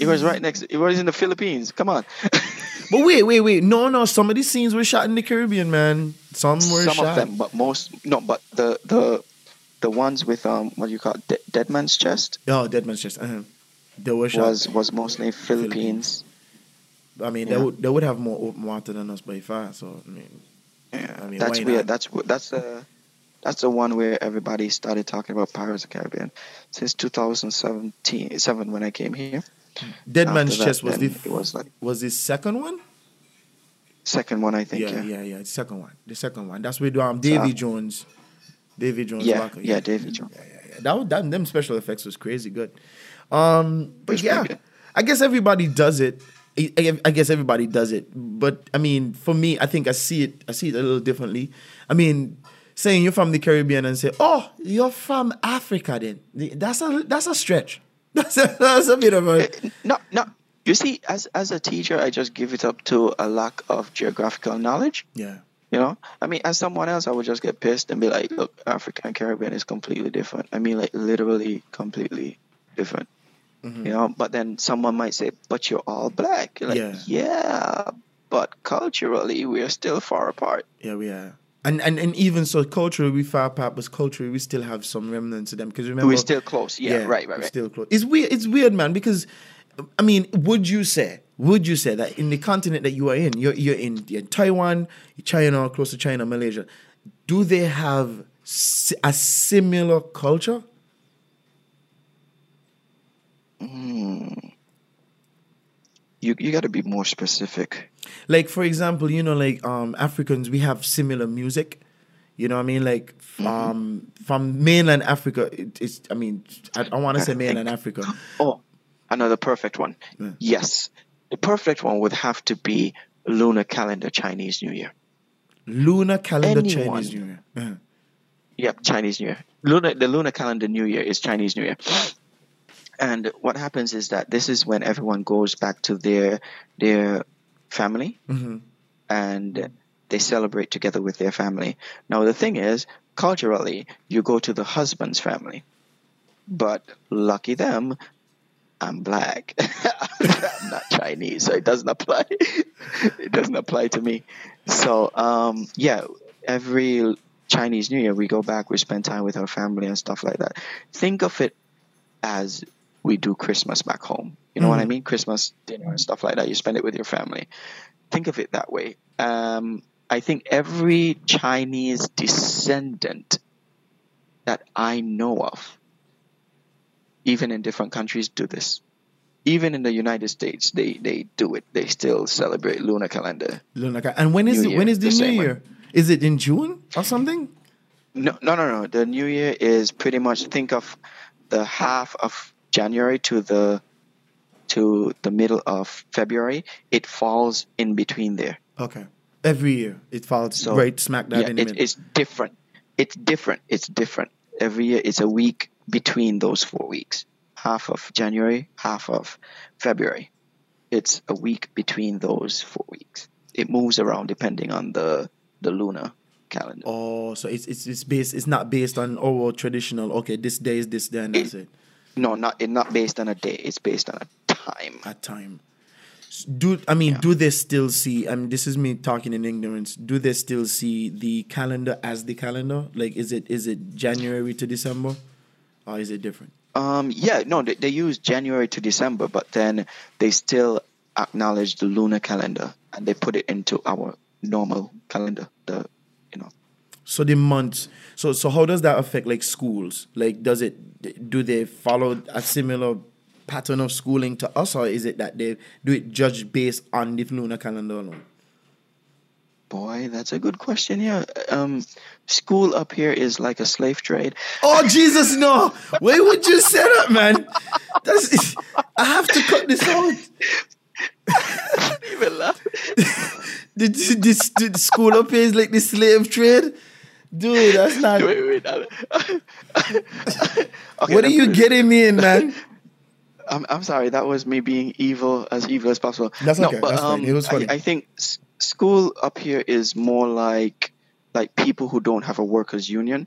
it was right next. It was in the Philippines. Come on." (laughs) but wait, wait, wait. No, no. Some of these scenes were shot in the Caribbean, man. Some were Some shot. of them, but most no. But the the the ones with um what do you call it? De- Dead Man's Chest Oh, Dead Man's Chest. Uh-huh. They were shot. was was mostly Philippines. I mean, yeah. they would they would have more open water than us by far. So I mean, Yeah, I mean, that's weird. not? That's that's the that's the one where everybody started talking about Pirates of the Caribbean since 2017 seven when I came here. Dead After Man's that, Chest was the it was like was the second one. second one I think. yeah, Yeah, yeah, yeah. The second one. The second one. That's with um Davy Jones. Davy Jones. Yeah, Walker, yeah, Davy Jones. Yeah, yeah, yeah. That, was- that them special effects was crazy good. Um, but yeah. I guess everybody does it. I guess everybody does it. But I mean, for me, I think I see it. I see it a little differently. I mean, saying you're from the Caribbean and say, "Oh, you're from Africa," then that's a that's a stretch. (laughs) That's a, that's a bit of a No, no. You see, as as a teacher, I just give it up to a lack of geographical knowledge. yeah. You know, I mean, as someone else, I would just get pissed and be like, "Look, Africa and Caribbean is completely different." I mean, like literally completely different. Mm-hmm. You know, but then someone might say, "But you're all black." You're like, Yeah. yeah, but culturally, we are still far apart. Yeah, we are. And, and and even so, culturally, we far apart, but culturally, we still have some remnants of them. Because remember, We're still close. Yeah, right, right, we're right. Still close. It's weird. It's weird, man. Because, I mean, would you say? Would you say that in the continent that you are in, you're you're in, you're Taiwan, China, close to China, Malaysia, do they have a similar culture? Hmm. You you got to be more specific. Like for example, you know, like um Africans, we have similar music. You know what I mean? Like f- um from mainland Africa, it, it's I mean I, I want to say mainland Africa. Oh, another perfect one. Yes, the perfect one would have to be lunar calendar Chinese New Year. Lunar calendar Anyone. Chinese New Year. Uh-huh. Yep, Chinese New Year. Lunar, the lunar calendar New Year is Chinese New Year. And what happens is that this is when everyone goes back to their their family Mhm. and they celebrate together with their family. Now the thing is, culturally, you go to the husband's family, but lucky them, I'm black. (laughs) I'm not Chinese, so it doesn't apply. (laughs) it doesn't apply to me. So um, yeah, every Chinese New Year we go back, we spend time with our family and stuff like that. Think of it as we do Christmas back home. You know what I mean? Christmas dinner and stuff like that. You spend it with your family. Think of it that way. Um, I think every Chinese descendant that I know of, even in different countries, do this. Even in the United States, they, they do it. They still celebrate lunar calendar. Lunar cal- and when is New it? Year, is the, the New Year? Is it in June or something? No, no, no, no. The New Year is pretty much think of the half of January to the to the middle of February. It falls in between there. Okay. Every year it falls So right smack dab yeah, in the it, middle. it's different. It's different. It's different. Every year it's a week between those four weeks. Half of January, half of February. It's a week between those four weeks. It moves around depending on the the lunar calendar. Oh, so it's it's it's based. It's not based on oh, our traditional. Okay, this day is this day, and that's it. No, not it's not based on a day. It's based on a time. A time. Do I mean? Do they still see? I mean, this is me talking in ignorance. Do they still see the calendar as the calendar? Like, is it is it January to December, or is it different? Um, yeah, no, they, they use January to December, but then they still acknowledge the lunar calendar and they put it into our normal calendar. The you know So the months. So so how does that affect like schools? Like does it do they follow a similar pattern of schooling to us, or is it that they do it judged based on the lunar calendar alone? boy, that's a good question. Yeah, um, school up here is like a slave trade. Oh Jesus, no! Why would you say that, man? That's I have to cut this out. I (laughs) don't even laugh. (laughs) The, this, the school up here is like the slave trade, dude. That's (laughs) not. Wait, wait. (laughs) Okay, what are you getting me in, man? (laughs) I'm, I'm sorry. That was me being evil, as evil as possible. That's no, okay, But, that's fine. um, It was funny. I, I think s- school up here is more like like people who don't have a workers union.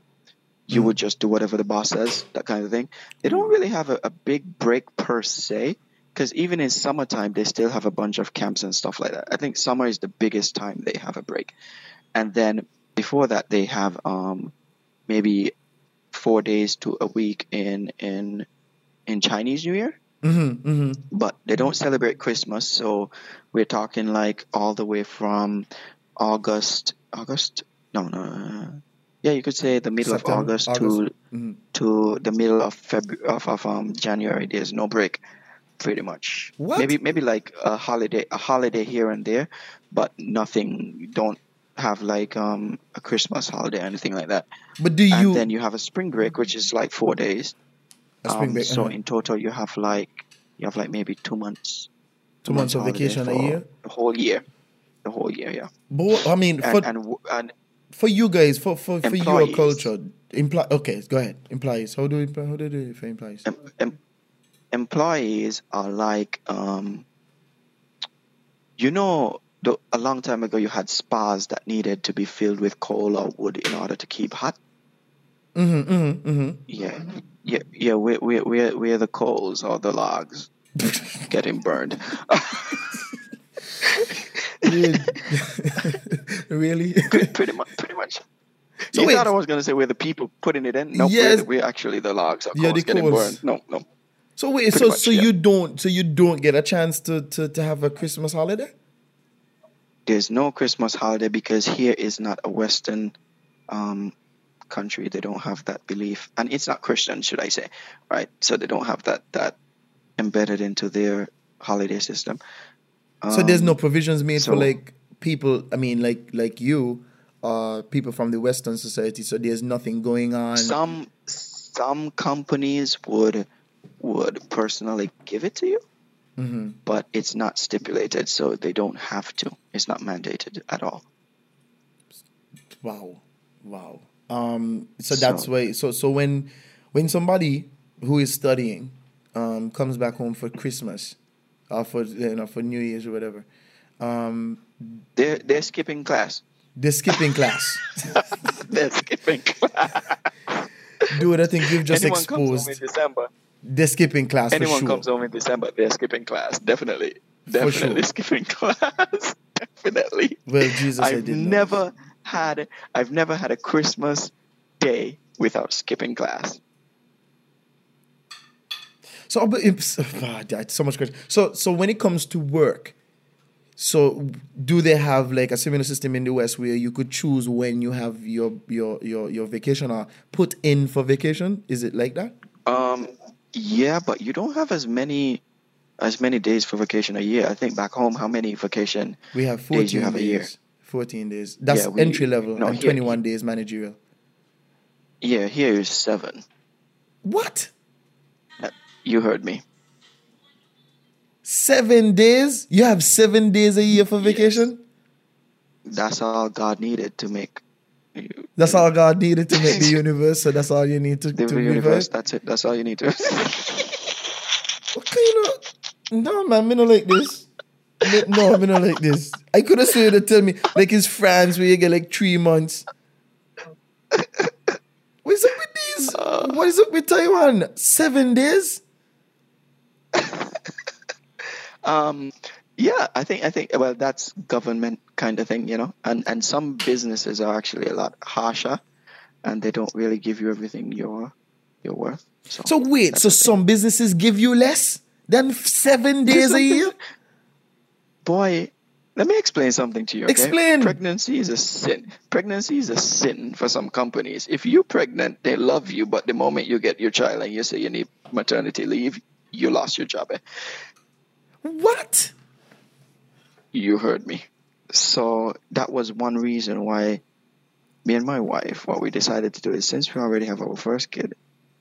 You Mm. would just do whatever the boss says, that kind of thing. They don't really have a, a big break per se, because even in summertime they still have a bunch of camps and stuff like that. I think summer is the biggest time they have a break, and then before that they have um maybe four days to a week in in in Chinese New Year Mm-hmm, mm-hmm. but they don't celebrate Christmas. So we're talking like all the way from August, August, no, no, yeah, you could say the middle September, of August, August. to Mhm. to the middle of February of, of um January. There's no break, pretty much. What? Maybe maybe like a holiday, a holiday here and there, but nothing. Don't have like um a Christmas holiday or anything like that. But do And you then you have a spring break, which is like four days. a spring Um, break? so uh-huh. in total, you have like you have like maybe two months. Two months of vacation a year? The whole year, the whole year, yeah. But I mean, for and, w- and for you guys, for for, for your culture, imply. Okay, go ahead. Employees. How do we how do they do it for employees? em, em, employees are like um, you know, a long time ago you had spas that needed to be filled with coal or wood in order to keep hot. Mm-hmm, mm-hmm, mm-hmm. Yeah, yeah, yeah. We're we're we're, we're the coals or the logs getting burned. Really? (laughs) pretty much, pretty much. So you wait. thought I was gonna say we're the people putting it in? No, Yes. we're, we're actually the logs. Of Yeah, getting coals. burned. No, no. So wait, Pretty so much, so yeah. you don't so you don't get a chance to to, to have a Christmas holiday? There's no Christmas holiday because here is not a Western um, country. They don't have that belief, and it's not Christian, should I say? Right. So they don't have that that embedded into their holiday system. So there's no Um, provisions made for like people. I mean, like like you, uh, people from the Western society. So there's nothing going on. some some companies would would personally give it to you, hmm but it's not stipulated, so they don't have to. It's not mandated at all. Wow, wow. Um, so that's So- why. So so when when somebody who is studying um comes back home for Christmas, or for you know for New Year's or whatever, um, They're they're skipping class. they're skipping class. (laughs) they're skipping class. Dude, I think you've just Anyone comes home in exposed. December. They're skipping class Anyone sure. comes home in December, they're skipping class. Definitely. Definitely sure. (laughs) skipping class. (laughs) Definitely. Well, Jesus, I I've didn't know. never had I've never had a Christmas day without skipping class. So, (sighs) ah, so much question. So, so when it comes to work, so do they have like a similar system in the West where you could choose when you have your your your your vacation or put in for vacation? Is it like that? Um yeah, but you don't have as many as many days for vacation a year. I think back home how many vacation We have days you have a year? Fourteen days. That's Yeah, we- entry level, no, and here- twenty-one days managerial. Yeah, here is seven. What? You heard me. Seven days? You have seven days a year for vacation? That's all God needed to make That's all God needed to make the (laughs) universe. So that's all you need to, the to universe. That's it. That's all you need to. What kind of no man, me not like this. Me- No, me not like this. I could have said to tell me like it's France where you get like three months. What's up with these? what is up with Taiwan? Seven days? (laughs) Um, yeah, I think I think well that's government kind of thing, you know, and and some businesses are actually a lot harsher, and they don't really give you everything you're you're worth. So, So wait, so some businesses give you less than seven (laughs) days a year? boy, Let me explain something to you. Okay? Explain. Pregnancy is a sin. Pregnancy is a sin for some companies. If you're pregnant, they love you, but the moment you get your child and you say you need maternity leave, you lost your job. Eh? What? You heard me. So that was one reason why me and my wife, what we decided to do is since we already have our first kid,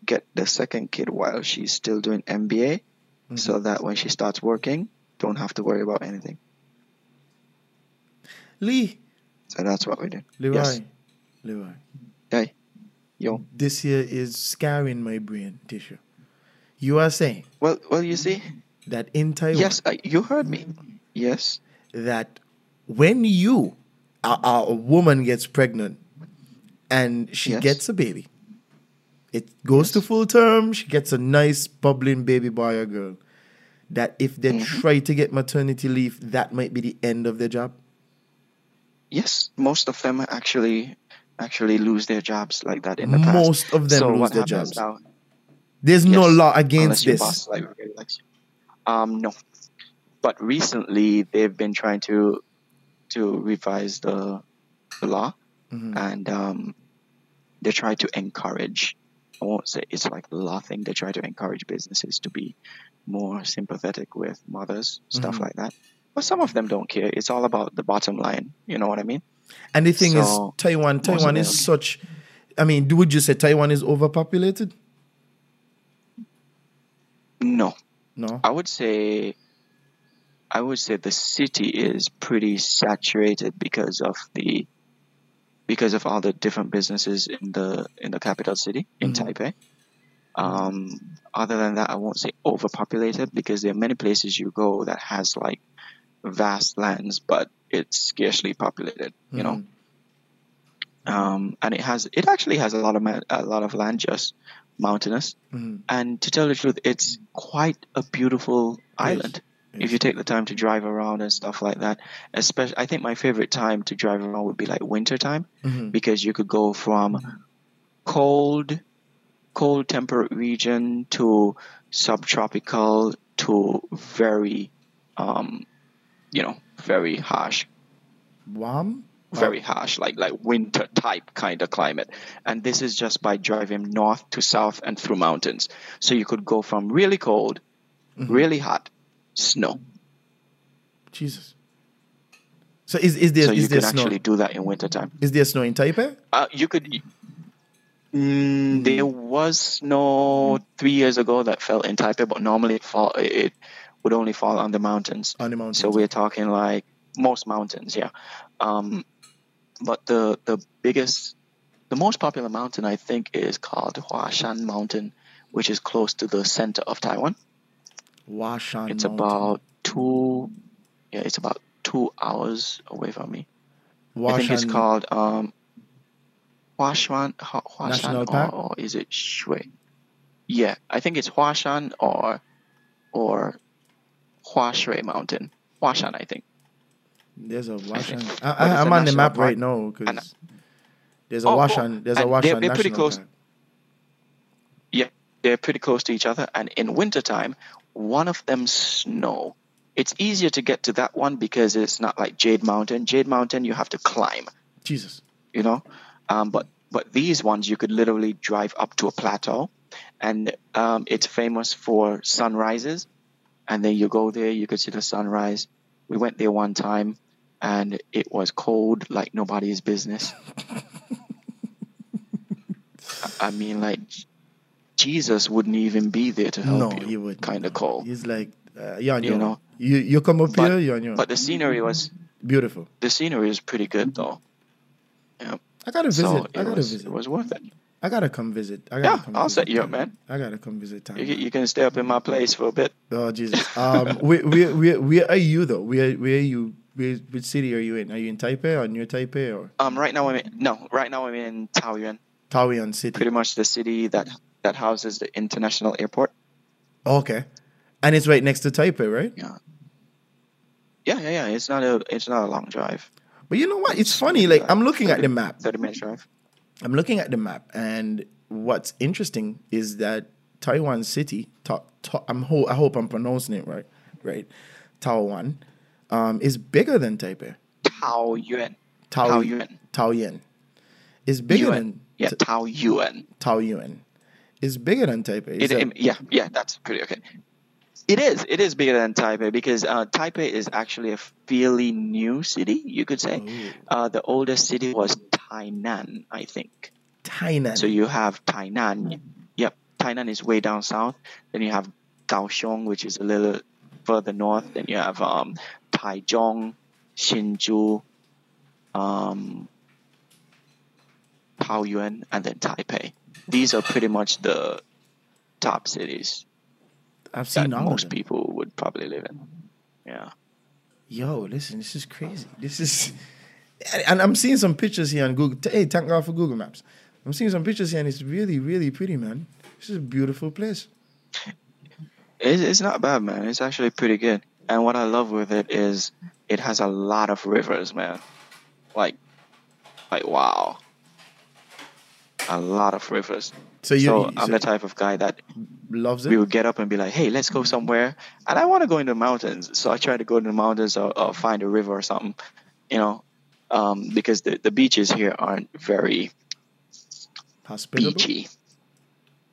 get the second kid while she's still doing MBA, mm-hmm. so that when she starts working, don't have to worry about anything. Lee. So that's what we did. Leroy. Yes. Leroy. Hey, yo. This here is scarring my brain tissue. You are saying Well, well, you see, that in Taiwan, yes, you heard me. Yes, that when you, a, a woman gets pregnant and she Yes. gets a baby, it goes to full term, she gets a nice bubbling baby boy or girl, that if they Mm-hmm. try to get maternity leave, that might be the end of their job. yes. Most of them actually actually lose their jobs like that in the past. Most of them so lose their jobs. Now, There's no law against this. boss like really likes you. Um, no, but recently they've been trying to to revise the the law, Mm-hmm. and um, they try to encourage. I won't say it's like the law thing. They try to encourage businesses to be more sympathetic with mothers, stuff Mm-hmm. like that. But some of them don't care. It's all about the bottom line. You know what I mean? And the thing So, is, Taiwan, Taiwan is such. I mean, would you say Taiwan is overpopulated? No, No. I would say I would say the city is pretty saturated because of the because of all the different businesses in the in the capital city in Taipei. Um, other than that, I won't say overpopulated because there are many places you go that has like vast lands, but it's scarcely populated. You know, um, and it has it actually has a lot of ma- a lot of land just mountainous. And to tell the truth, it's quite a beautiful island if you take the time to drive around and stuff like that. Especially, I think my favorite time to drive around would be like winter time because you could go from cold, cold temperate region to subtropical to very, um, you know, very harsh Warm? very harsh, like like winter type kind of climate. And this is just by driving north to south and through mountains. So you could go from really cold, really hot, snow. Jesus. So is is there so you is there can snow? actually do that in wintertime. Is there snow in Taipei? Uh, you could. Mm, there was snow three years ago that fell in Taipei, but normally it fall it would only fall on the mountains. On the mountains. So we're talking like most mountains, yeah. Um, but the the biggest, the most popular mountain I think is called Huashan Mountain, which is close to the center of Taiwan. Washan. It's Mountain. about two, yeah, it's about two hours away from me. I think it's called um, Huashan, Huashan or, or is it Shui? Yeah, I think it's Huashan or or Huashui Mountain. Huashan, I think. There's a Washan. But I, I, a I'm on the map park. right now because there's a Oh, oh, Washan. There's a and Washan. they're- they're pretty close. Park. Yeah, they're pretty close to each other. And in wintertime, one of them snow. It's easier to get to that one because it's not like Jade Mountain. Jade Mountain, you have to climb, Jesus. you know. Um, but but these ones, you could literally drive up to a plateau, and um, it's famous for sunrises. And then you go there, you could see the sunrise. We went there one time, and it was cold like nobody's business. (laughs) I- I mean, like Jesus wouldn't even be there to help No, you. No, he would. Kind of call. He's like, uh, on You know. You you come up But- here, you're on your. But the scenery was Beautiful. the scenery is pretty good though. Yeah. I gotta visit. So I gotta was, visit. it was worth it. I gotta come visit. I gotta Yeah, come I'll visit set you up, man. I gotta come visit You, Taiwan. can- you can stay up in my place for a bit. Oh Jesus. (laughs) Um, where, where where where are you though? Where where are you? Where, which city are you in? Are you in Taipei or near Taipei or Um, right now I'm in, no, right now I'm in Taoyuan, Taoyuan City? pretty much the city that that houses the international airport. Okay, and it's right next to Taipei, right? Yeah. Yeah, yeah, yeah. It's not a it's not a long drive. But you know what? It's funny. Like I'm looking at the map. Thirty minute drive. I'm looking at the map, and what's interesting is that Taiwan City. Ta, ta, I'm ho- I hope I'm pronouncing it right. Right, Taiwan. um, is bigger than Taipei. Taoyuan. Tao Taoyuan. Taoyuan is bigger Yuan. than Yeah, Taoyuan. Taoyuan is bigger than Taipei. Is It, that- it- yeah, yeah, that's pretty okay. It is. It is bigger than Taipei because uh, Taipei is actually a fairly new city, you could say. Uh, the oldest city was Tainan, I think. Tainan. So you have Tainan. Yep, Tainan is way down south. Then you have Kaohsiung, which is a little further north. Then you have um, Taichung, Hsinchu, um, Taoyuan, and then Taipei. These are pretty much the top cities I've that seen all most people would probably live in. Yeah. Yo, listen, this is crazy. This is, and I'm seeing some pictures here on Google. Hey, thank God for Google Maps. I'm seeing some pictures here, and it's really, really pretty, man. This is a beautiful place. It's, it's not bad, man. It's actually pretty good. And what I love with it is it has a lot of rivers, man. Like, like wow. A lot of rivers. So you, so I'm so the type of guy that loves it. we would get up and be like, hey, let's go somewhere. And I want to go in the mountains. So I try to go to the mountains or, or find a river or something, you know, um, because the, the beaches here aren't very Hospitable. beachy.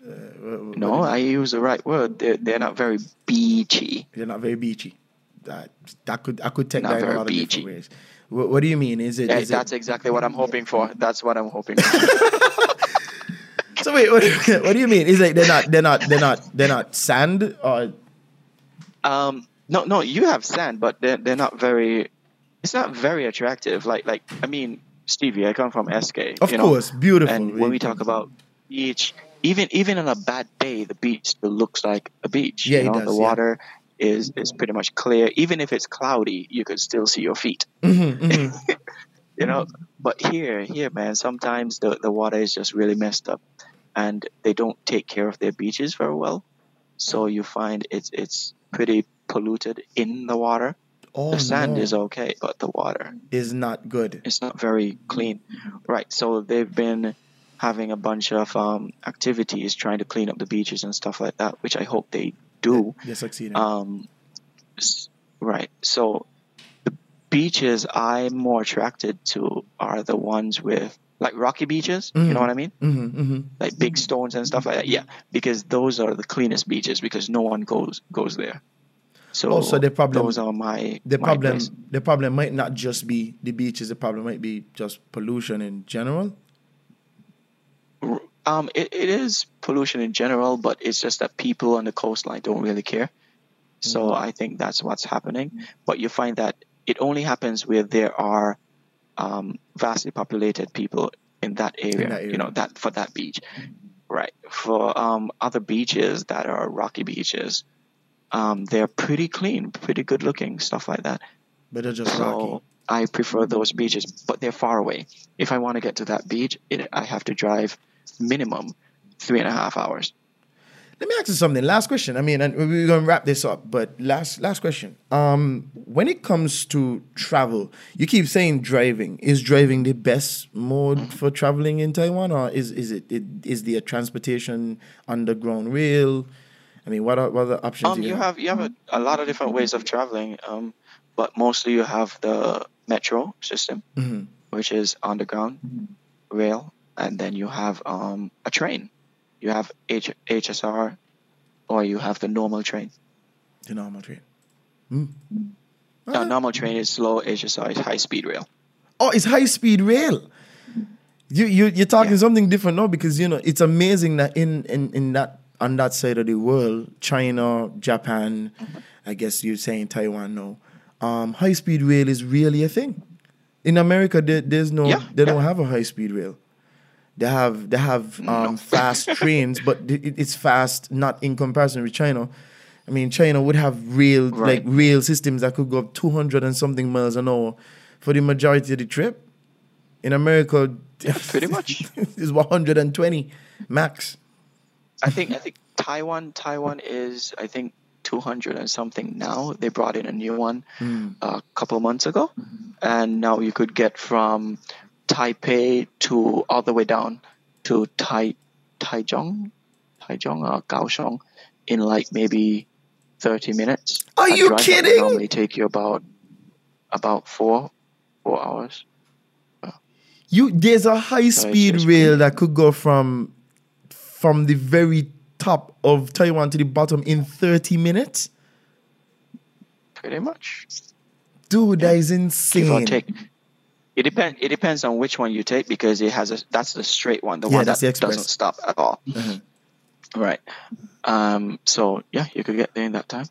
Uh, what- what- No, I use the right word. They're, they're not very beachy. They're not very beachy. That that could I could take Not that in a lot of beachy. different ways. What, what do you mean? Is it? Yeah, is it- that's exactly what I'm (laughs) hoping for. That's what I'm hoping for. (laughs) so wait, what, (laughs) what do you mean? Is it they're not they're not they're not they're not sand or um, no, no, you have sand, but they're, they're not very. It's not very attractive. Like, like I mean, Stevie, I come from SK. Of you know, course, beautiful. And when we talk about beach, even even on a bad day, the beach still looks like a beach. Yeah, you know, does, the yeah. water is is pretty much clear. Even if it's cloudy, you could still see your feet. Mhm, mhm. (laughs) you know but here here man sometimes the, the water is just really messed up and they don't take care of their beaches very well so you find it's it's pretty polluted in the water oh, the sand no, is okay but the water is not good. it's not very clean right so they've been having a bunch of um, activities trying to clean up the beaches and stuff like that which i hope they do They're succeeding. um, right. So the beaches I'm more attracted to are the ones with like rocky beaches. You Mhm. know what I mean? hmm hmm Like big stones and stuff like that. Yeah, because those are the cleanest beaches because no one goes goes there. So Also, the problem- those are my The my problem place. the problem might not just be the beaches. The problem might be just pollution in general. Um, it, it is pollution in general, but it's just that people on the coastline don't really care. So I think that's what's happening. But you find that it only happens where there are um, vastly populated people in that area, that You know that for that beach, right? For um, other beaches that are rocky beaches, um, they're pretty clean, pretty good looking, stuff like that. But they're just So rocky. I prefer those beaches, but they're far away. If I want to get to that beach, it, I have to drive minimum three and a half hours. Let me ask you something. Last question. I mean, and we're gonna wrap this up, but last last question. Um, when it comes to travel, you keep saying driving. Is driving the best mode Mm-hmm. for traveling in Taiwan, or is is it, it is the transportation underground rail? I mean, what are what other options? Um, you have you have a, a lot of different ways of traveling. Um, but mostly you have the metro system, Mhm. which is underground rail, and then you have um a train. You have H- HSR, or you have the normal train. the normal train. Hmm. Uh, normal train is slow. HSR is high speed rail. Oh, it's high speed rail. You you you're talking Yeah. something different now because you know it's amazing that in in in that on that side of the world, China, Japan, I guess you're saying Taiwan now. Um, high speed rail is really a thing. In America, there, there's no Yeah, they yeah. don't have a high speed rail. They have they have um, fast (laughs) trains, but it's fast not in comparison with China. I mean, China would have like Right. rail systems that could go up 200 and something miles an hour for the majority of the trip. In America, yeah, pretty (laughs) much. it's 120 max. I think I think Taiwan Taiwan is I think 200 and something now. They brought in a new one a couple months ago, hmm. and now you could get from Taipei to all the way down to Tai Taichung, Taichung or Kaohsiung in like maybe 30 minutes. Are you drive that would kidding? Normally take you about about four four hours. You there's a high speed rail that could go from from the very top of Taiwan to the bottom in 30 minutes. Pretty much. Dude, that is Give or insane. take. It depends. It depends on which one you take because it has a. That's the straight one, the Yeah, one that the doesn't stop at all. Right. Um. So yeah, you could get there in that time.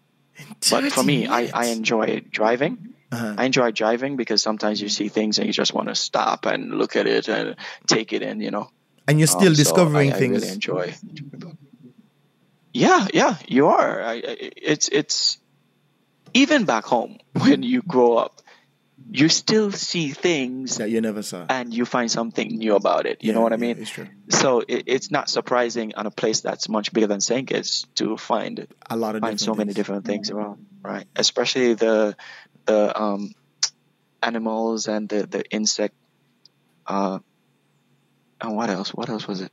But for 30 me, I, I enjoy driving. Uh-huh. I enjoy driving because sometimes you see things and you just want to stop and look at it and take it in. You know. and you're still Um, discovering I, I things. really enjoy. Yeah, yeah, you are. I, I, it's it's even back home when you grow up, you still see things that you never saw. and you find something new about it. You Yeah, know what I yeah, mean? It's true. So it, it's not surprising on a place that's much bigger than St. Kitts to find A lot of find so many things. different things around, right? Especially the the um, animals and the the insect. Uh, and what else? What else was it?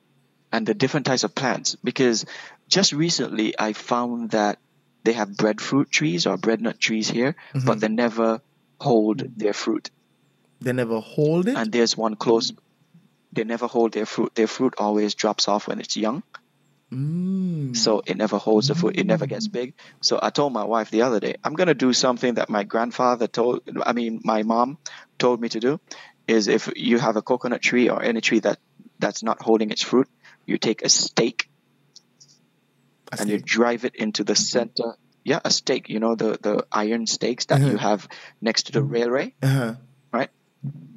And the different types of plants. Because just recently I found that they have breadfruit trees or breadnut trees here, Mm-hmm. but they never hold their fruit. They never hold it. And there's one close. They never hold their fruit. Their fruit always drops off when it's young. Mm. so it never holds the fruit. it never gets big so i told my wife the other day i'm going to do something that my grandfather told i mean my mom told me to do is if you have a coconut tree or any tree that that's not holding its fruit you take a stake and you drive it into the center yeah a stake you know the the iron stakes that you have next to the railway Uh-huh. right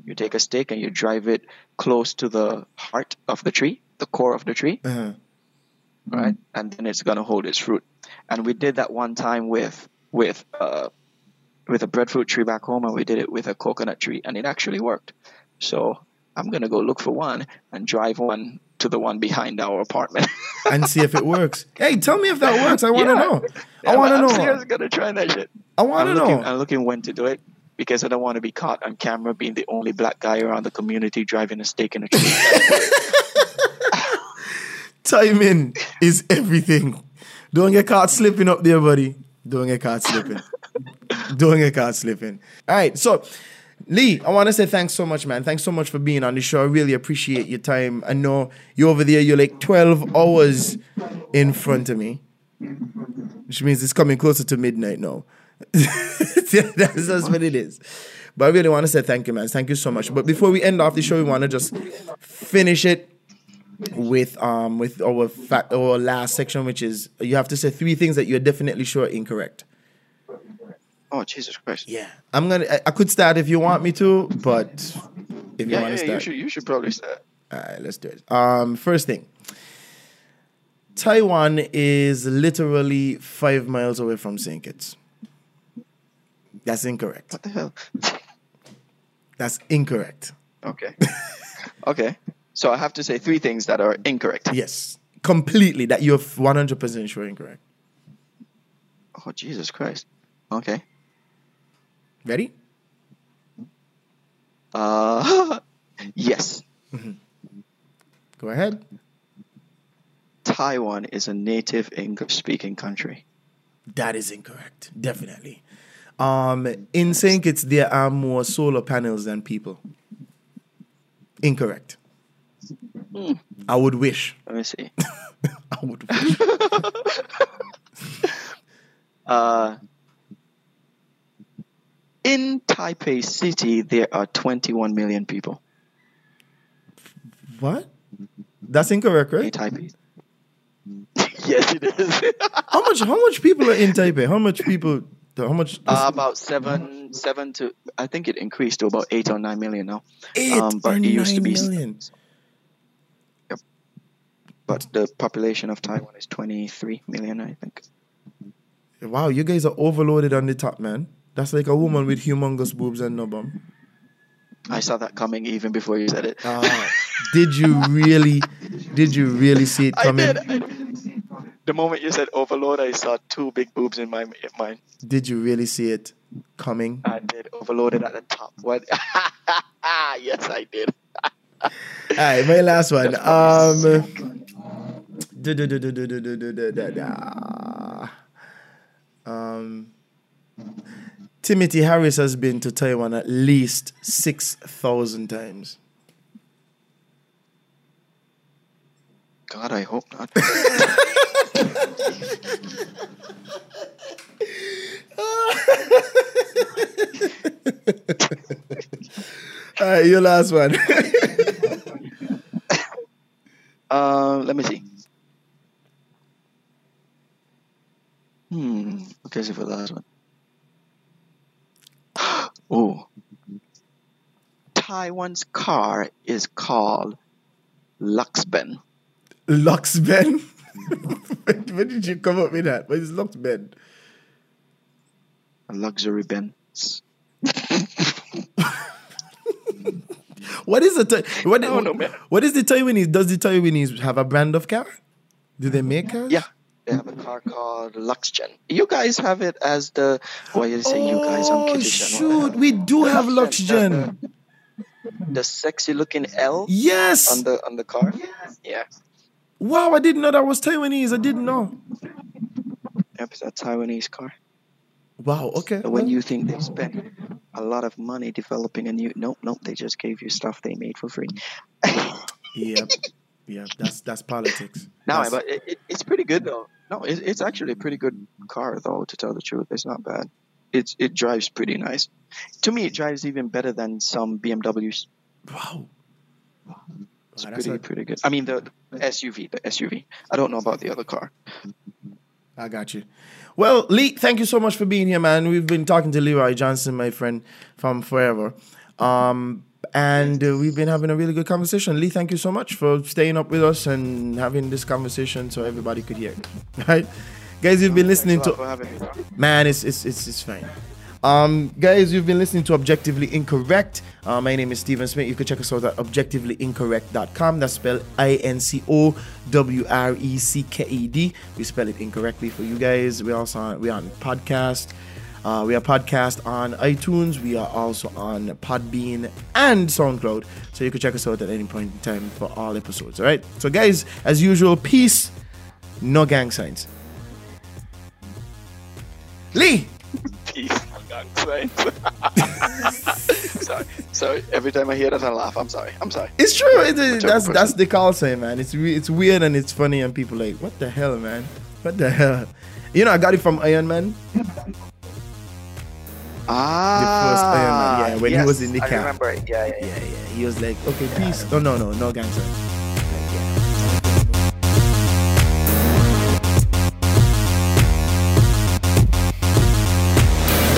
you take a stake and you drive it close to the heart of the tree the core of the tree Uh-huh. right? And then it's gonna hold its fruit. And we did that one time with with uh, with a breadfruit tree back home, and we did it with a coconut tree, and it actually worked. So I'm gonna go look for one and drive one to the one behind our apartment. (laughs) and see if it works. Hey, tell me if that works. I want to Yeah. know. I want to know. I'm know. gonna try that shit. I want to I'm looking, know. I'm looking when to do it because I don't want to be caught on camera being the only black guy around the community driving a stake in a tree. (laughs) Timing is everything. Don't get caught slipping up there, buddy. Don't get caught slipping. Don't get caught slipping. All right, so Lee, I want to say thanks so much, man. Thanks so much for being on the show. I really appreciate your time. I know you're over there. You're like 12 hours in front of me, which means it's coming closer to midnight now. (laughs) that's, what it is. But I really want to say thank you, man. Thank you so much. But before we end off the show, we want to just finish it with um with our fact our last section, which is you have to say three things that you're definitely sure are incorrect. Oh Jesus Christ! Yeah, I'm gonna. I, I could start if you want me to, but if you Yeah, want yeah, to you should you should probably start. all right, let's do it. Um, first thing, Taiwan is literally five miles away from Saint Kitts. That's incorrect. What the hell? (laughs) That's incorrect. Okay. (laughs) okay. So I have to say three things that are incorrect. Yes, completely. That you're 100 percent sure incorrect. Oh Jesus Christ. Okay. Ready? Uh (laughs) yes. Go ahead. Taiwan is a native English speaking country. That is incorrect. Definitely. Um, in Saint Kitts, there are more solar panels than people. Incorrect. I would wish. Let me see. (laughs) I would wish. (laughs) Uh in Taipei City there are 21 million people. what? That's incorrect, In right? Taipei. (laughs) yes it is. (laughs) How much? How much people are in Taipei? How much people? How much? uh, about 7 7 to I think it increased to about 8 or 9 million now. eight um, but or it used to be- million. But the population of Taiwan is 23 million I think. Wow, you guys are overloaded on the top, man. That's like a woman with humongous boobs and no bum. I saw that coming even before you said it. Ah, did you really? Did you really see it I coming? did. I did. The moment you said overload, I saw two big boobs in my in mine. Did you really see it coming? I did overloaded at the top. What? yes, I did. All right, my last one. Um, um, Timothy Harris has been to Taiwan at least 6,000 times. God, I hope not. (laughs) All right, your last one. (laughs) Uh, let me see. Hmm. Okay, so for the last one. Oh. Taiwan's car is called Luxben. Luxben? (laughs) when did you come up with that? What is Luxben? A luxury Benz. (laughs) What is the Thai- what, I don't know, man. what is the Taiwanese? Does the Taiwanese have a brand of car? Do they make cars? Yeah. They have a car called Luxgen. You guys have it as the. Why you say you guys? I'm Oh kidding. shoot, we do have Luxgen. The sexy looking L Yes. on the on the car. Yeah. Wow, I didn't know that was Taiwanese. I didn't know. Yep, it's a Taiwanese car. Wow. Okay. So when you think they spent a lot of money developing a new, nope, nope, they just gave you stuff they made for free. (laughs) Yep. Yeah, That's that's politics. no, That's- but it, it, it's pretty good though. No, it, it's actually a pretty good car though. To tell the truth, it's not bad. It's it drives pretty nice. To me, it drives even better than some BMWs. wow. It's Wow, pretty a- pretty good. I mean the, the SUV, the SUV. I don't know about the other car. I got you. Well, Lee, thank you so much for being here, man. We've been talking to Leroy Johnson, my friend from forever. Um, and uh, we've been having a really good conversation. Lee, thank you so much for staying up with us and having this conversation so everybody could hear. It. (laughs) Right? Guys, you've been listening to lot for having me. Man, it's it's it's, it's fine. Um, guys, you've been listening to Objectively Incorrect. Uh, my name is Stephen Smith. You can check us out at objectivelyincorrect.com. That's spelled I N C O W R E C K E D. We spell it incorrectly for you guys. We also on, we on podcast. Uh, we are podcast on iTunes. We are also on Podbean and SoundCloud. So you can check us out at any point in time for all episodes. All right. So guys, as usual, peace. No gang signs. Lee. Peace. I'm (laughs) sorry. Sorry. Every time I hear that, I laugh. I'm sorry. I'm sorry. It's true. It, it- that's person. that's the call sign, man. It's re- it's weird and it's funny, and people like, what the hell, man? What the hell? You know, I got it from Iron Man. Ah, The first Iron Man, yeah, when he was in the camp, I camp. remember it. Yeah, yeah, yeah. Yeah, yeah. He was like, okay, peace. No, no, no, no gang sign.